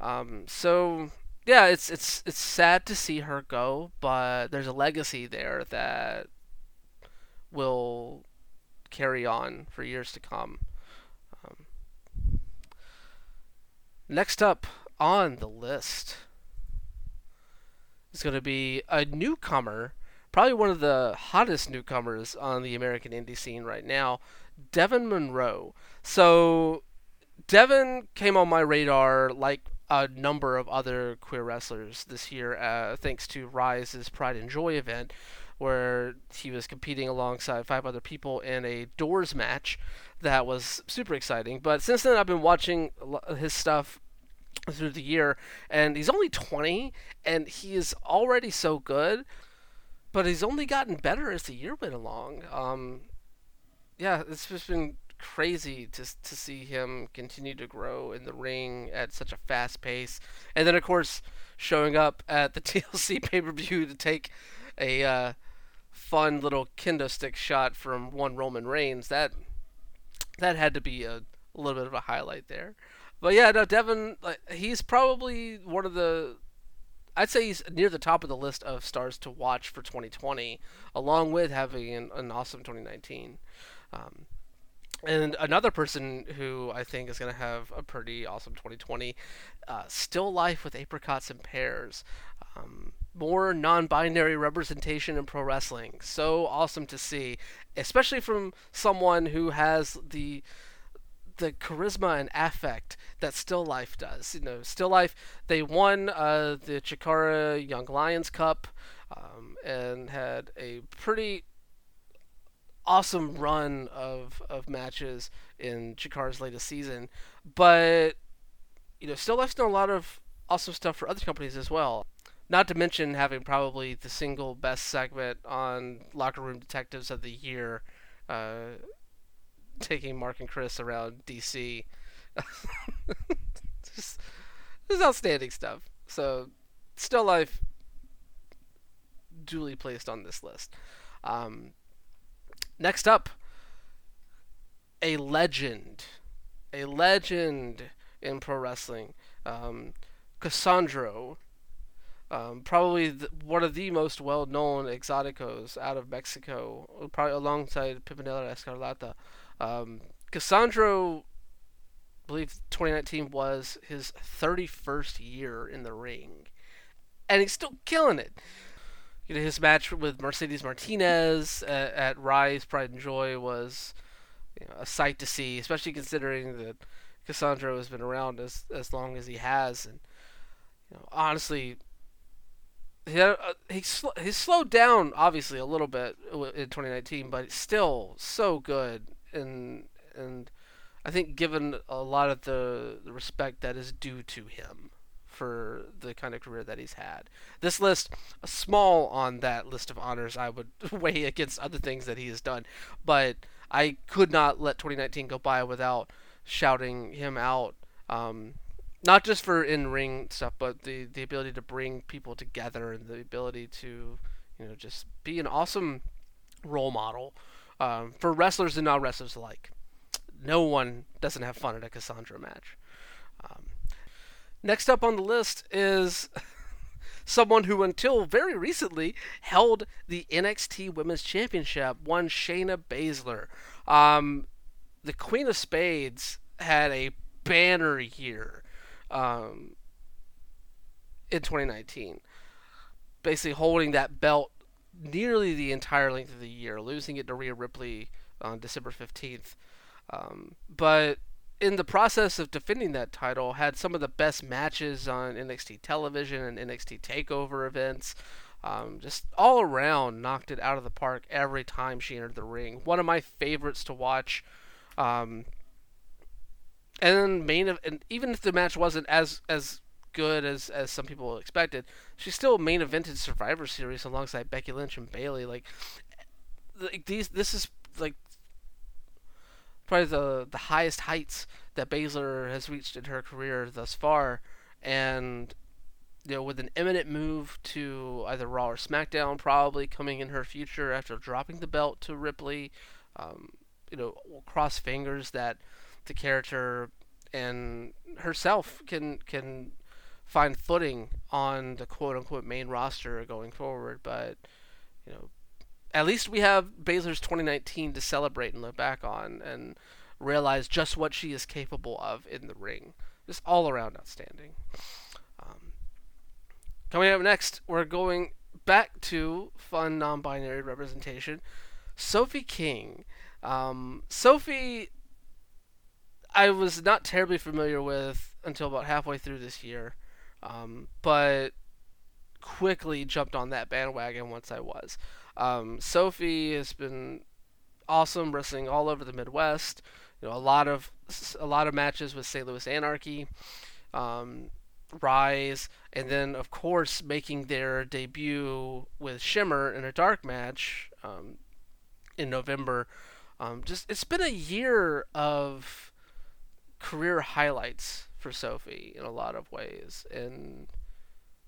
Um, so yeah, it's it's it's sad to see her go, but there's a legacy there that will carry on for years to come. Next up on the list is going to be a newcomer, probably one of the hottest newcomers on the American indie scene right now, Devin Monroe. So, Devin came on my radar like a number of other queer wrestlers this year, uh, thanks to Rise's Pride and Joy event, where he was competing alongside five other people in a doors match that was super exciting. But since then, I've been watching his stuff through the year, and he's only 20, and he is already so good. But he's only gotten better as the year went along. Um, yeah, it's just been crazy to to see him continue to grow in the ring at such a fast pace, and then of course showing up at the *laughs* TLC pay per view to take a uh, fun little kendo stick shot from one Roman Reigns. That that had to be a, a little bit of a highlight there. But yeah, no, Devin, like, he's probably one of the. I'd say he's near the top of the list of stars to watch for 2020, along with having an, an awesome 2019. Um, and another person who I think is going to have a pretty awesome 2020, uh, Still Life with Apricots and Pears. Um, more non-binary representation in pro wrestling. So awesome to see, especially from someone who has the the charisma and affect that Still Life does. You know, Still Life they won uh, the Chikara Young Lions Cup um, and had a pretty awesome run of of matches in Chikara's latest season. But you know, Still Life's done a lot of awesome stuff for other companies as well. Not to mention having probably the single best segment on Locker Room Detectives of the year, uh, taking Mark and Chris around DC. *laughs* just, just outstanding stuff. So, Still Life, duly placed on this list. Um, next up, a legend, a legend in pro wrestling, um, Cassandro um, probably the, one of the most well-known exoticos out of Mexico, probably alongside Pimpinela Escarlata. Um, Cassandro, I believe 2019 was his 31st year in the ring, and he's still killing it. You know, his match with Mercedes Martinez at, at Rise Pride and Joy was you know, a sight to see, especially considering that Cassandro has been around as as long as he has, and you know, honestly, he uh, he sl- he slowed down obviously a little bit in 2019, but still so good and and I think given a lot of the, the respect that is due to him for the kind of career that he's had. This list, small on that list of honors, I would *laughs* weigh against other things that he has done, but I could not let 2019 go by without shouting him out. Um, not just for in-ring stuff, but the the ability to bring people together and the ability to you know just be an awesome role model um, for wrestlers and non-wrestlers alike. No one doesn't have fun at a Cassandro match. Um, next up on the list is *laughs* someone who, until very recently, held the NXT Women's Championship, one Shayna Baszler. Um, the Queen of Spades had a banner year um, in 2019. Basically, holding that belt nearly the entire length of the year, losing it to Rhea Ripley on December 15th. Um, but in the process of defending that title, had some of the best matches on NXT television and NXT Takeover events. Um, just all around, knocked it out of the park every time she entered the ring. One of my favorites to watch. Um, and then main of, and even if the match wasn't as as good as as some people expected, she still main evented Survivor Series alongside Becky Lynch and Bayley. Like, like these, this is like probably the the highest heights that Baszler has reached in her career thus far, and you know, with an imminent move to either Raw or SmackDown, probably coming in her future after dropping the belt to Ripley. Um, you know, cross fingers that the character and herself can can find footing on the quote unquote main roster going forward. But you know, at least we have Baszler's 2019 to celebrate and look back on and realize just what she is capable of in the ring. just all around outstanding. Um, coming up next, we're going back to fun non-binary representation. Sophie King. Um, Sophie, I was not terribly familiar with until about halfway through this year, um, but quickly jumped on that bandwagon once I was. Um, Sophie has been awesome wrestling all over the Midwest. You know, a lot of a lot of matches with St. Louis Anarchy, um, Rise, and then of course making their debut with Shimmer in a dark match um, in November. Um, just it's been a year of career highlights for Sophie in a lot of ways, and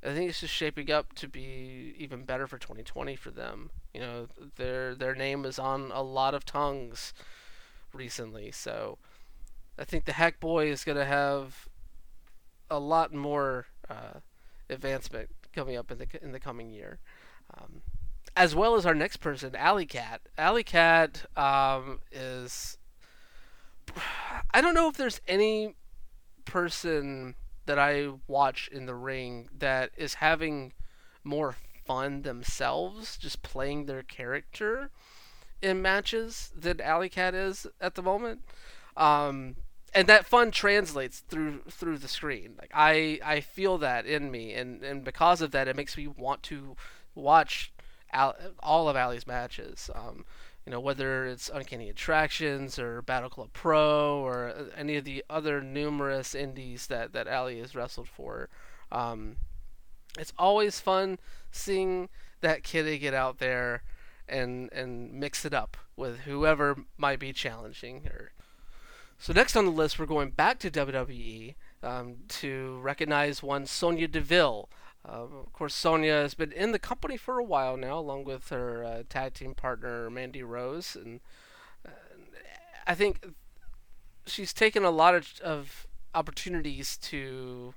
I think it's just shaping up to be even better for 2020 for them. You know, their their name is on a lot of tongues recently, so I think the Hack Boy is going to have a lot more uh, advancement coming up in the in the coming year. Um, as well as our next person, Alley Cat. Alley Cat um, is. *sighs* I don't know if there's any person that I watch in the ring that is having more fun themselves, just playing their character in matches than Alley Cat is at the moment. Um, and that fun translates through through the screen. Like I I feel that in me, and and because of that, it makes me want to watch all of Allie's matches. Um, you know, whether it's Uncanny Attractions or Battle Club Pro or uh, any of the other numerous indies that, that Allie has wrestled for. Um, it's always fun seeing that kitty get out there and and mix it up with whoever might be challenging her. So next on the list, we're going back to WWE um, to recognize one Sonya Deville. Uh, of course, Sonya has been in the company for a while now, along with her uh, tag team partner Mandy Rose, and uh, I think she's taken a lot of, of opportunities to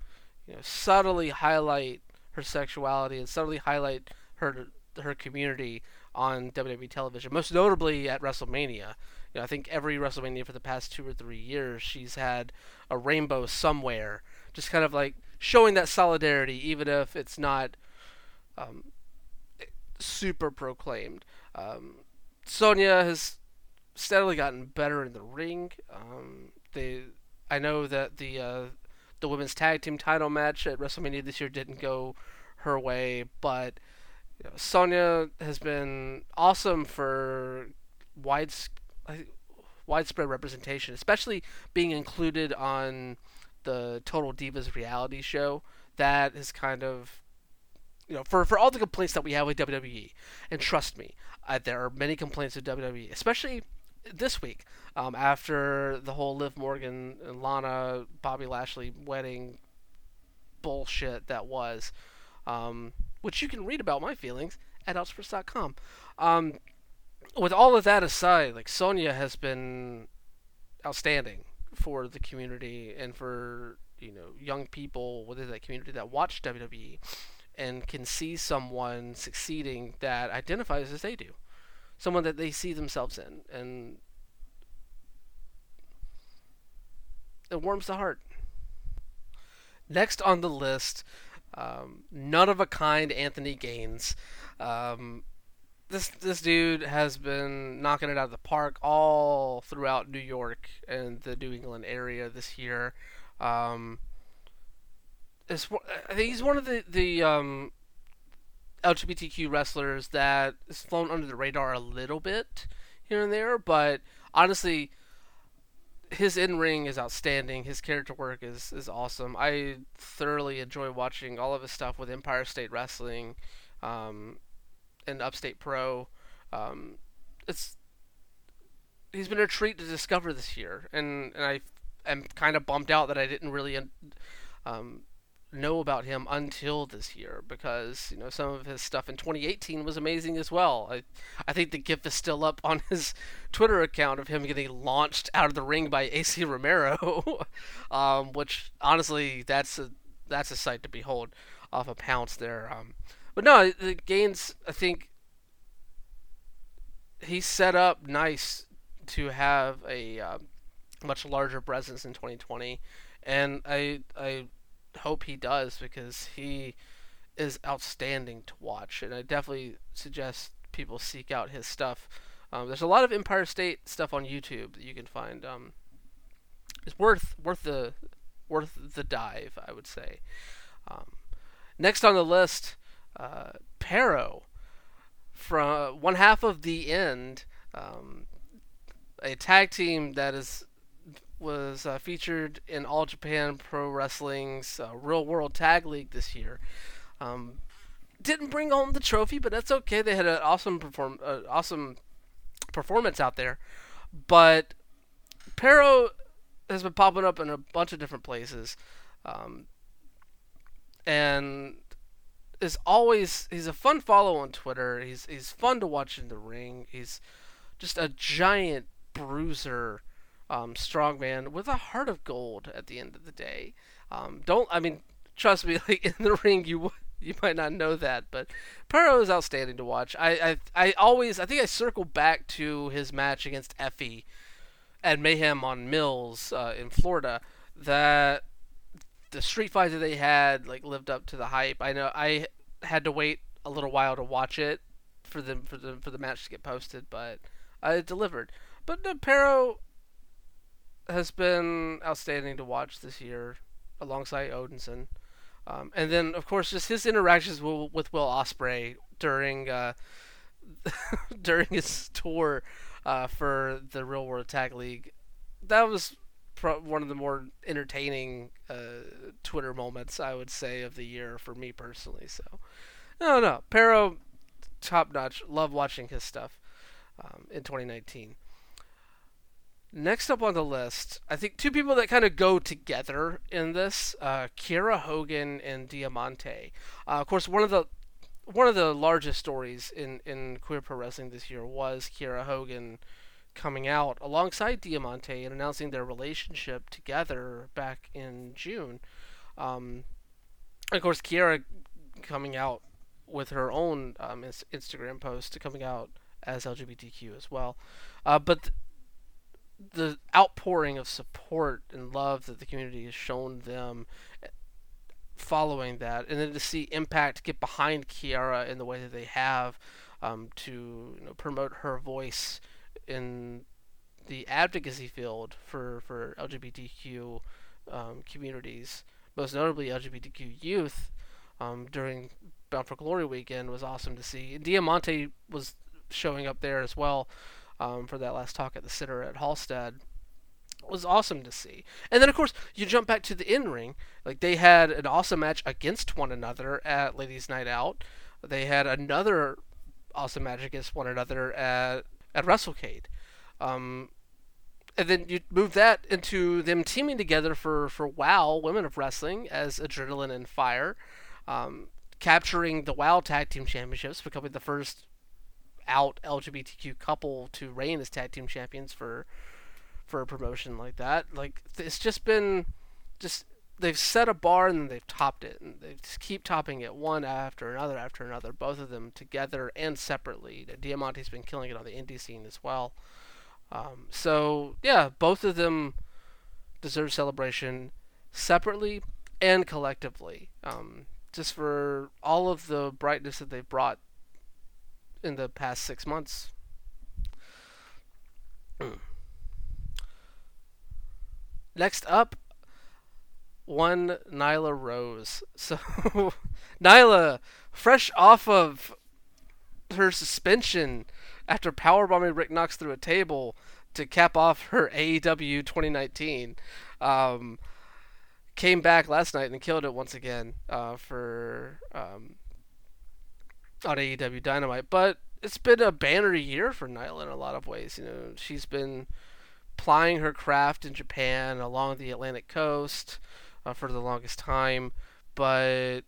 you know, subtly highlight her sexuality and subtly highlight her her community on WWE television, most notably at WrestleMania. You know, I think every WrestleMania for the past two or three years, she's had a rainbow somewhere, just kind of like showing that solidarity, even if it's not um, super proclaimed. Um, Sonya has steadily gotten better in the ring. Um, they, I know that the uh, the women's tag team title match at WrestleMania this year didn't go her way, but you know, Sonya has been awesome for wide, widespread representation, especially being included on the Total Divas reality show that is kind of you know for for all the complaints that we have with WWE, and trust me, uh, there are many complaints with WWE, especially this week um, after the whole Liv Morgan and Lana Bobby Lashley wedding bullshit that was, um, which you can read about my feelings at Outsports.com. Um, with all of that aside, like Sonya has been outstanding for the community and for you know young people within that community that watch WWE and can see someone succeeding that identifies as they do, someone that they see themselves in, and it warms the heart. Next on the list, um, none of a kind Anthony Gaines. Um, this this dude has been knocking it out of the park all throughout New York and the New England area this year. Um, I think he's one of the the um, LGBTQ wrestlers that has flown under the radar a little bit here and there, but honestly, his in ring is outstanding. His character work is is awesome. I thoroughly enjoy watching all of his stuff with Empire State Wrestling. Um, and Upstate Pro. Um, it's he's been a treat to discover this year, and and I am kind of bummed out that I didn't really um, know about him until this year because you know some of his stuff in 2018 was amazing as well. I I think the gif is still up on *laughs* his Twitter account of him getting launched out of the ring by AC Romero, *laughs* um, which honestly that's a that's a sight to behold off a pounce there. Um, but no, the Gaines, I think he's set up nice to have a uh, much larger presence in 2020, and I I hope he does because he is outstanding to watch, and I definitely suggest people seek out his stuff. Um, there's a lot of Empire State stuff on YouTube that you can find. Um, it's worth worth the worth the dive, I would say. Um, next on the list, uh, Parrow from one half of the end, um, a tag team that is was uh, featured in All Japan Pro Wrestling's uh, Real World Tag League this year. Um, didn't bring home the trophy, but that's okay. They had an awesome perform, uh, awesome performance out there. But Parrow has been popping up in a bunch of different places, um, and is always he's a fun follow on Twitter. He's he's fun to watch in the ring. He's just a giant bruiser, um, strongman with a heart of gold. At the end of the day, um, don't I mean trust me, *laughs* like in the ring you you might not know that, but Parrow is outstanding to watch. I, I I always I think I circle back to his match against Effy at Mayhem on Mills uh, in Florida. That the street fight that they had like lived up to the hype. I know I had to wait a little while to watch it for them for the for the match to get posted, but I delivered. But no, Parrow has been outstanding to watch this year alongside Odinson. Um, and then, of course, just his interactions with, with Will Ospreay during uh, *laughs* during his tour uh, for the Real World Tag League. That was pro- one of the more entertaining uh, Twitter moments, I would say, of the year for me personally. So, no, no, Parrow, top notch. Love watching his stuff um, in 2019. Next up on the list, I think two people that kind of go together in this: uh, Kiera Hogan and Diamante. Uh, of course, one of the one of the largest stories in in queer pro wrestling this year was Kiera Hogan coming out alongside Diamante and announcing their relationship together back in June. Um, of course, Kiera coming out with her own um, Instagram post, coming out as LGBTQ as well. Uh, but the outpouring of support and love that the community has shown them following that, and then to see Impact get behind Kiera in the way that they have um, to you know, promote her voice in the advocacy field for for LGBTQ um, communities, most notably LGBTQ youth, um, during Bound for Glory weekend was awesome to see. Diamante was showing up there as well um, for that last talk at the Center at Halsted was awesome to see. And then of course you jump back to the in ring. Like they had an awesome match against one another at Ladies Night Out. They had another awesome match against one another at at WrestleCade. Um, and then you move that into them teaming together for, for WOW Women of Wrestling as Adrenaline and Fire, um, capturing the WOW Tag Team Championships, becoming the first out LGBTQ couple to reign as tag team champions for for a promotion like that. Like it's just been just they've set a bar and they've topped it and they just keep topping it one after another after another both of them together and separately. Diamante's been killing it on the indie scene as well. Um, so yeah both of them deserve celebration separately and collectively. Um, just for all of the brightness that they've brought in the past six months. *clears throat* Next up, one Nyla Rose. *laughs* So, Nyla, fresh off of her suspension after powerbombing Rick Knox through a table to cap off her AEW 2019, um, came back last night and killed it once again uh, for um, on AEW Dynamite. But it's been a banner year for Nyla in a lot of ways. You know, she's been plying her craft in Japan along the Atlantic coast uh, for the longest time, but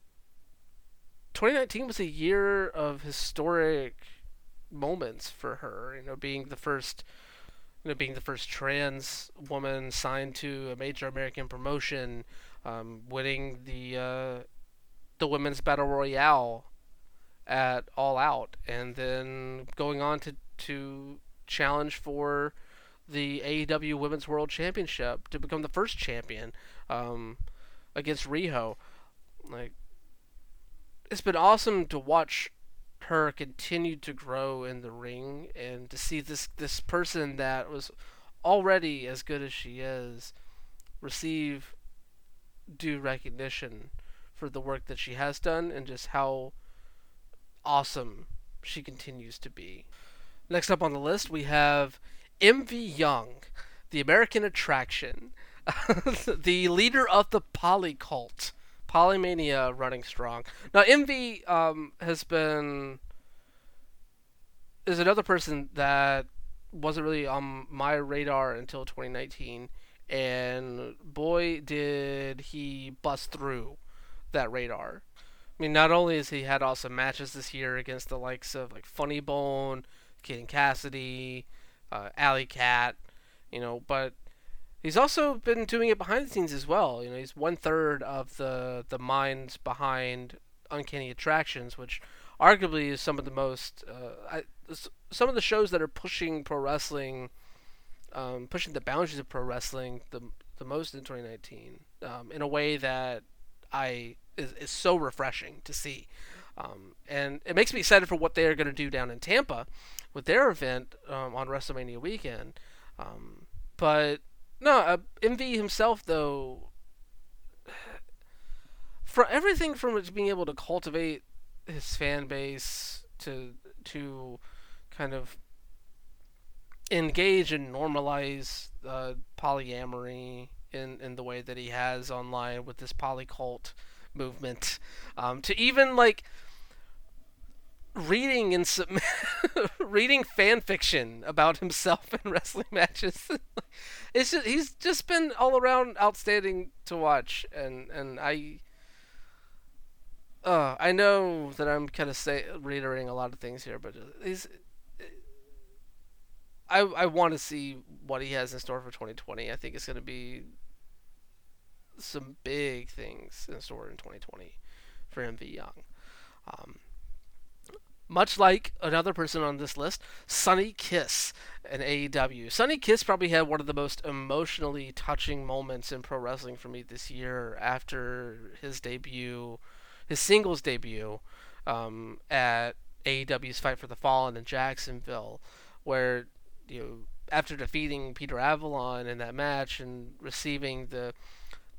2019 was a year of historic moments for her. You know, being the first, you know, being the first trans woman signed to a major American promotion, um, winning the uh, the women's battle royale at All Out, and then going on to to challenge for the AEW Women's World Championship to become the first champion um, against Riho. Like, it's been awesome to watch her continue to grow in the ring and to see this this person that was already as good as she is receive due recognition for the work that she has done and just how awesome she continues to be. Next up on the list, we have MV Young, the American attraction, *laughs* the leader of the poly cult. Polymania running strong. Now, MV um, has been is another person that wasn't really on my radar until 2019, and boy, did he bust through that radar. I mean, not only has he had awesome matches this year against the likes of like Funny Bone, Kid and Cassidy, uh, Alley Cat, you know, but he's also been doing it behind the scenes as well. You know, he's one third of the the minds behind Uncanny Attractions, which arguably is some of the most uh, I, some of the shows that are pushing pro wrestling, um, pushing the boundaries of pro wrestling the the most in 2019 um, in a way that I is, is so refreshing to see. Um, and it makes me excited for what they are going to do down in Tampa with their event um, on WrestleMania weekend. Um, but no, uh, MV himself though, for everything from being able to cultivate his fan base to to kind of engage and normalize uh, polyamory in in the way that he has online with this polycult movement, um, to even like reading and sub- *laughs* reading fan fiction about himself in *laughs* wrestling matches. it's just he's just been all around outstanding to watch, and and I. Uh, I know that I'm kind of say reiterating a lot of things here, but he's. I I want to see what he has in store for 2020. I think it's going to be some big things in store in 2020 for MV Young. Um, much like another person on this list, Sonny Kiss in AEW. Sonny Kiss probably had one of the most emotionally touching moments in pro wrestling for me this year after his debut, his singles debut um, at AEW's Fight for the Fallen in Jacksonville, where you know after defeating Peter Avalon in that match and receiving the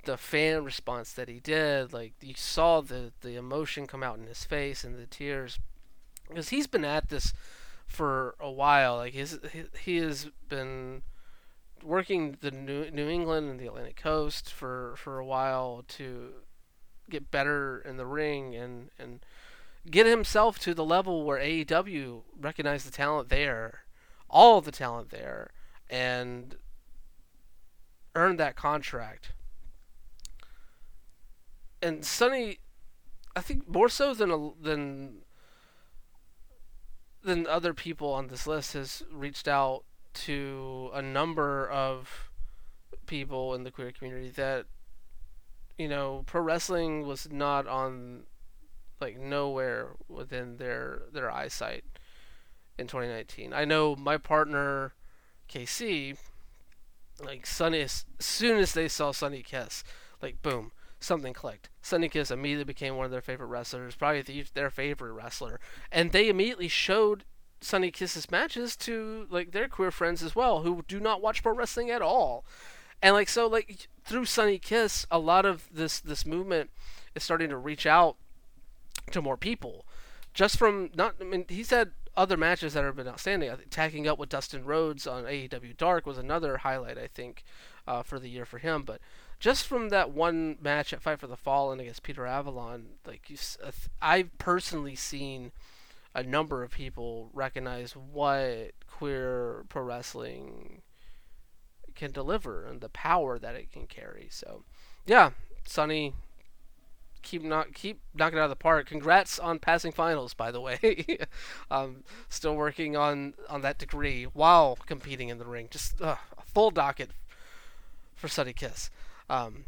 the fan response that he did, like you saw the the emotion come out in his face and the tears, because he's been at this for a while. Like his he, has been working the New New England and the Atlantic Coast for for a while to get better in the ring and and get himself to the level where AEW recognized the talent there, all the talent there, and earned that contract and Sonny, I think more so than a, than than other people on this list has reached out to a number of people in the queer community that you know pro wrestling was not on like nowhere within their their eyesight in 2019. I know my partner KC like Sonny as soon as they saw Sonny Kiss like boom something clicked. Sonny Kiss immediately became one of their favorite wrestlers, probably the, their favorite wrestler, and they immediately showed Sonny Kiss's matches to like their queer friends as well, who do not watch pro wrestling at all. And like so, like through Sonny Kiss, a lot of this this movement is starting to reach out to more people. Just from not, I mean, he's had other matches that have been outstanding. I tagging up with Dustin Rhodes on AEW Dark was another highlight, I think, uh, for the year for him. But just from that one match at Fight for the Fallen against Peter Avalon, like you, I've personally seen a number of people recognize what queer pro wrestling can deliver and the power that it can carry. So, yeah, Sonny, keep not keep knocking out of the park. Congrats on passing finals, by the *laughs* way. um, still working on on that degree while competing in the ring. Just uh, a full docket for Sonny Kiss. Um,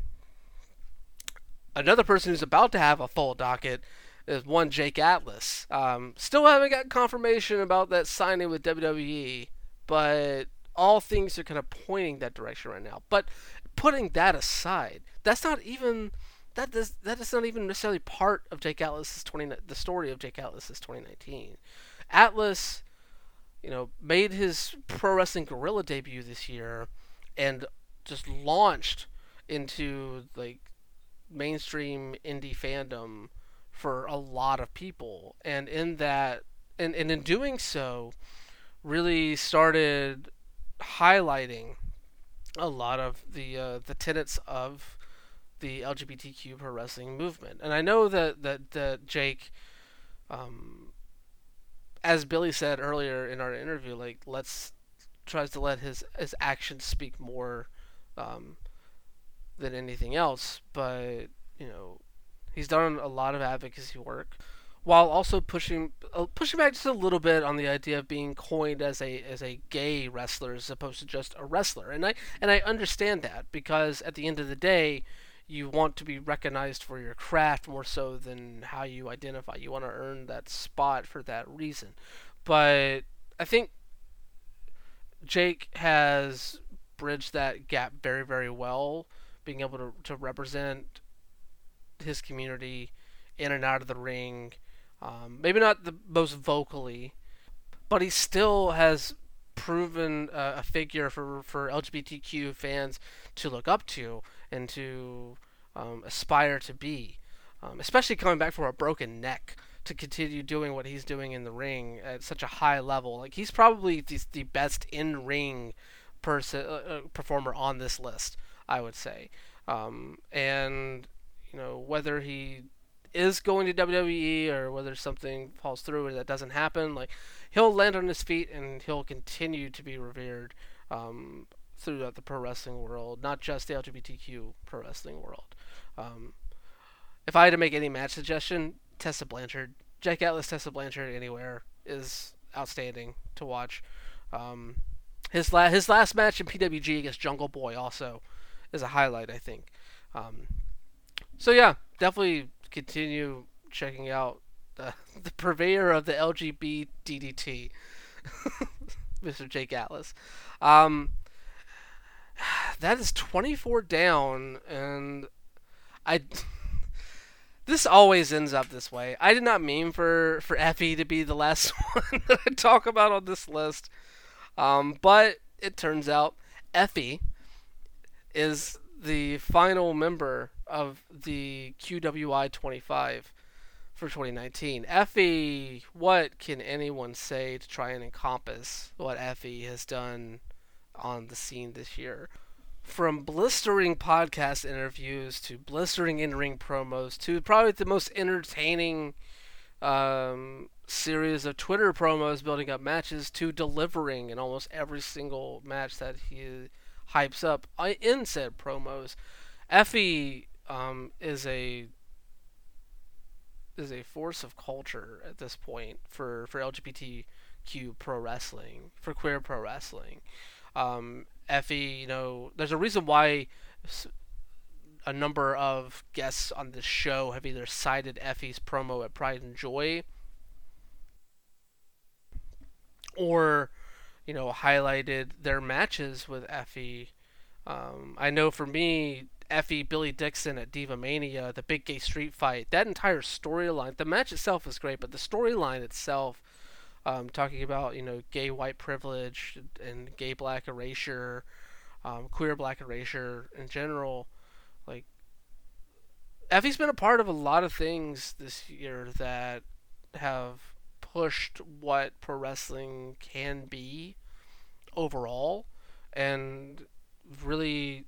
another person who's about to have a full docket is one Jake Atlas. Um, still haven't got confirmation about that signing with WWE, but all things are kind of pointing that direction right now. But putting that aside, that's not even that is that is not even necessarily part of Jake Atlas's 20 the story of Jake Atlas's 2019. Atlas, you know, made his pro wrestling guerrilla debut this year and just launched into like mainstream indie fandom for a lot of people and in that and, and in doing so really started highlighting a lot of the uh, the tenets of the LGBTQ pro wrestling movement. And I know that that, that Jake, um, as Billy said earlier in our interview, like let's tries to let his his actions speak more um, than anything else. But you know, he's done a lot of advocacy work while also pushing uh, pushing back just a little bit on the idea of being coined as a as a gay wrestler as opposed to just a wrestler. And I and I understand that because at the end of the day, you want to be recognized for your craft more so than how you identify. You want to earn that spot for that reason. But I think Jake has bridged that gap very, very well, being able to, to represent his community in and out of the ring. Um, maybe not the most vocally, but he still has proven uh, a figure for, for LGBTQ fans to look up to and to um, aspire to be, um, especially coming back from a broken neck to continue doing what he's doing in the ring at such a high level. Like he's probably the, the best in ring person uh, uh, performer on this list, I would say. Um, and you know whether he is going to WWE or whether something falls through or that doesn't happen, like he'll land on his feet and he'll continue to be revered um, throughout the pro wrestling world, not just the LGBTQ pro wrestling world. Um, if I had to make any match suggestion, Tessa Blanchard, Jake Atlas, Tessa Blanchard, anywhere is outstanding to watch. Um, his la- his last match in PWG against Jungle Boy also is a highlight, I think. Um, so yeah, definitely continue checking out the, *laughs* the purveyor of the LGB DDT, Mr. Jake Atlas. Um, that is 24 down, and I. *laughs* This always ends up this way. I did not mean for for Effy to be the last *laughs* one that I talk about on this list, um, but it turns out Effy is the final member of the QWI 25 for 2019. Effy, what can anyone say to try and encompass what Effy has done on the scene this year? From blistering podcast interviews to blistering in ring promos to probably the most entertaining um, series of Twitter promos building up matches to delivering in almost every single match that he hypes up uh, in said promos. Effy um, is a is a force of culture at this point for for LGBTQ pro wrestling, for queer pro wrestling. Um, Effy, you know, there's a reason why a number of guests on this show have either cited Effy's promo at Pride and Joy or you know highlighted their matches with Effy. Um, I know for me, Effy Billy Dixon at Diva Mania, the big gay street fight, that entire storyline, the match itself was great, but the storyline itself, um, talking about you know gay white privilege and gay black erasure, um, queer black erasure in general, like Effy's been a part of a lot of things this year that have pushed what pro wrestling can be overall and really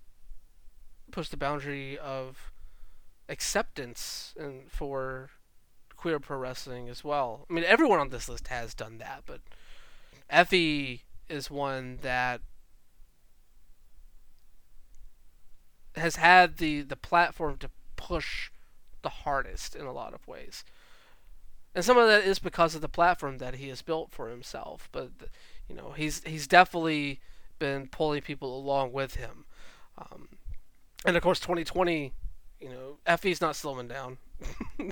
pushed the boundary of acceptance and for queer pro wrestling as well. I mean, everyone on this list has done that, but Effy is one that has had the the platform to push the hardest in a lot of ways. And some of that is because of the platform that he has built for himself, but you know, he's he's definitely been pulling people along with him. Um, and of course, 2020, you know, Effy's not slowing down. *laughs*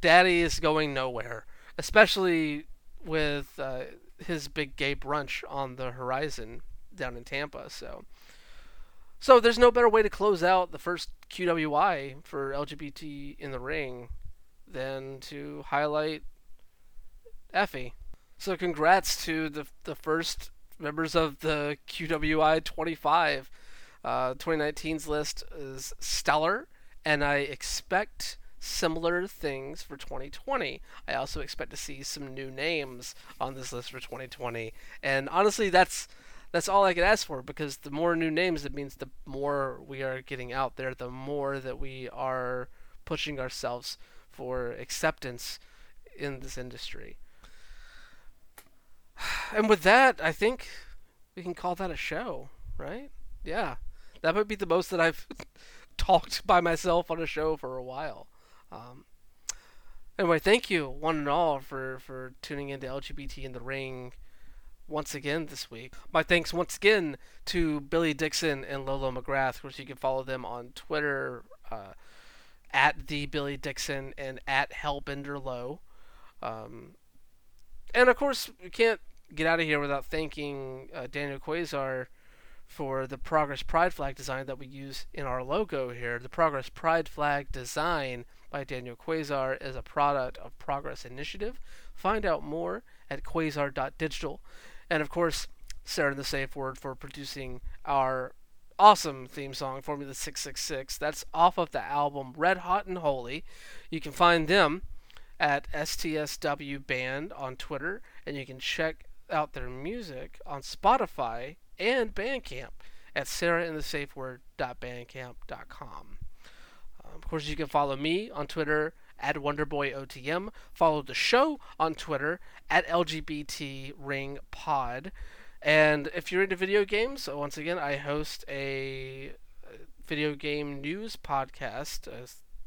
Daddy is going nowhere, especially with uh, his big gay brunch on the horizon down in Tampa. So, So there's no better way to close out the first QWI for LGBT in the ring than to highlight Effy. So congrats to the the first members of the QWI 25. Uh, 2019's list is stellar, and I expect similar things for 2020. I also expect to see some new names on this list for 2020. And honestly, that's that's all I could ask for because the more new names, it means the more we are getting out there, the more that we are pushing ourselves for acceptance in this industry. *sighs* And with that, I think we can call that a show, right? Yeah. That might be the most that I've *laughs* talked by myself on a show for a while. Um, anyway, thank you, one and all, for, for tuning into LGBT in the Ring once again this week. My thanks once again to Billy Dixon and Lolo McGrath. Course, you can follow them on Twitter uh, at the Billy Dixon and at Hellbender Low. Um, and of course, we can't get out of here without thanking uh, Daniel Quasar for the Progress Pride flag design that we use in our logo here. The Progress Pride flag design by Daniel Quasar is a product of Progress Initiative. Find out more at quasar.digital. And of course, Sarah the Safe Word for producing our awesome theme song, Formula 666. That's off of the album Red Hot and Holy. You can find them at STSW Band on Twitter, and you can check out their music on Spotify and Bandcamp at sarahandthesafeword.bandcamp.com. Um, of course, you can follow me on Twitter at WonderboyOTM. Follow the show on Twitter at LGBTRingPod. And if you're into video games, once again, I host a video game news podcast uh,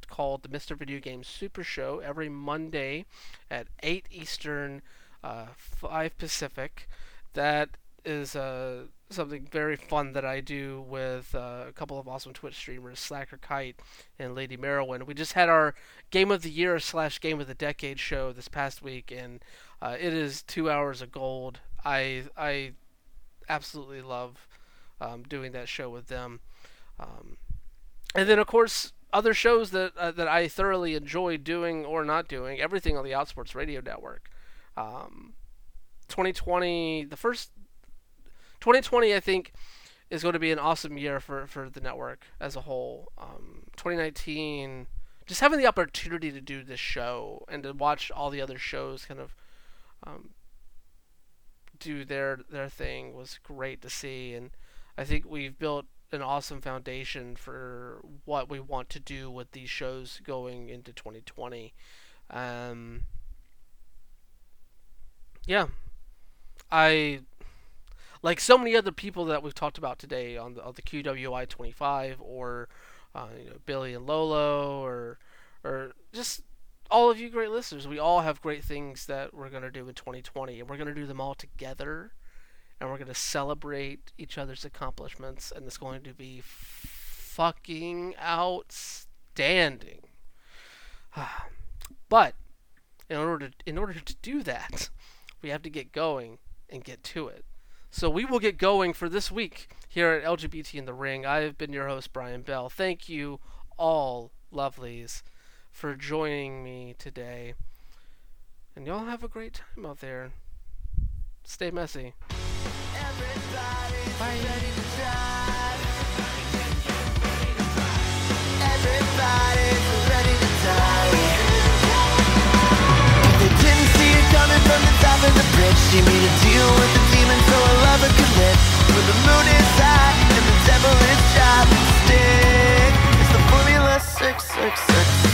called the Mr. Video Game Super Show every Monday at 8 Eastern, uh, 5 Pacific. That is uh, something very fun that I do with uh, a couple of awesome Twitch streamers, Slacker Kite and Lady Merowin. We just had our Game of the Year slash Game of the Decade show this past week, and uh, it is two hours of gold. I I absolutely love um, doing that show with them, um, and then of course other shows that uh, that I thoroughly enjoy doing or not doing. Everything on the Outsports Radio Network. Um, 2020, the first 2020, I think, is going to be an awesome year for, for the network as a whole. Um, 2019, just having the opportunity to do this show and to watch all the other shows kind of um, do their their thing was great to see, and I think we've built an awesome foundation for what we want to do with these shows going into 2020. Um, yeah, I like so many other people that we've talked about today on the, on the QWI 25 or uh, you know, Billy and Lolo or or just all of you great listeners. We all have great things that we're going to do in 2020 and we're going to do them all together and we're going to celebrate each other's accomplishments and it's going to be fucking outstanding. *sighs* but in order to, in order to do that, we have to get going and get to it. So we will get going for this week here at LGBT in the Ring. I have been your host, Brian Bell. Thank you all, lovelies, for joining me today. And y'all have a great time out there. Stay messy. from the top of the bridge. She made a deal with the demon so lover could live. The moon is high and the devil is stick It's the formula 666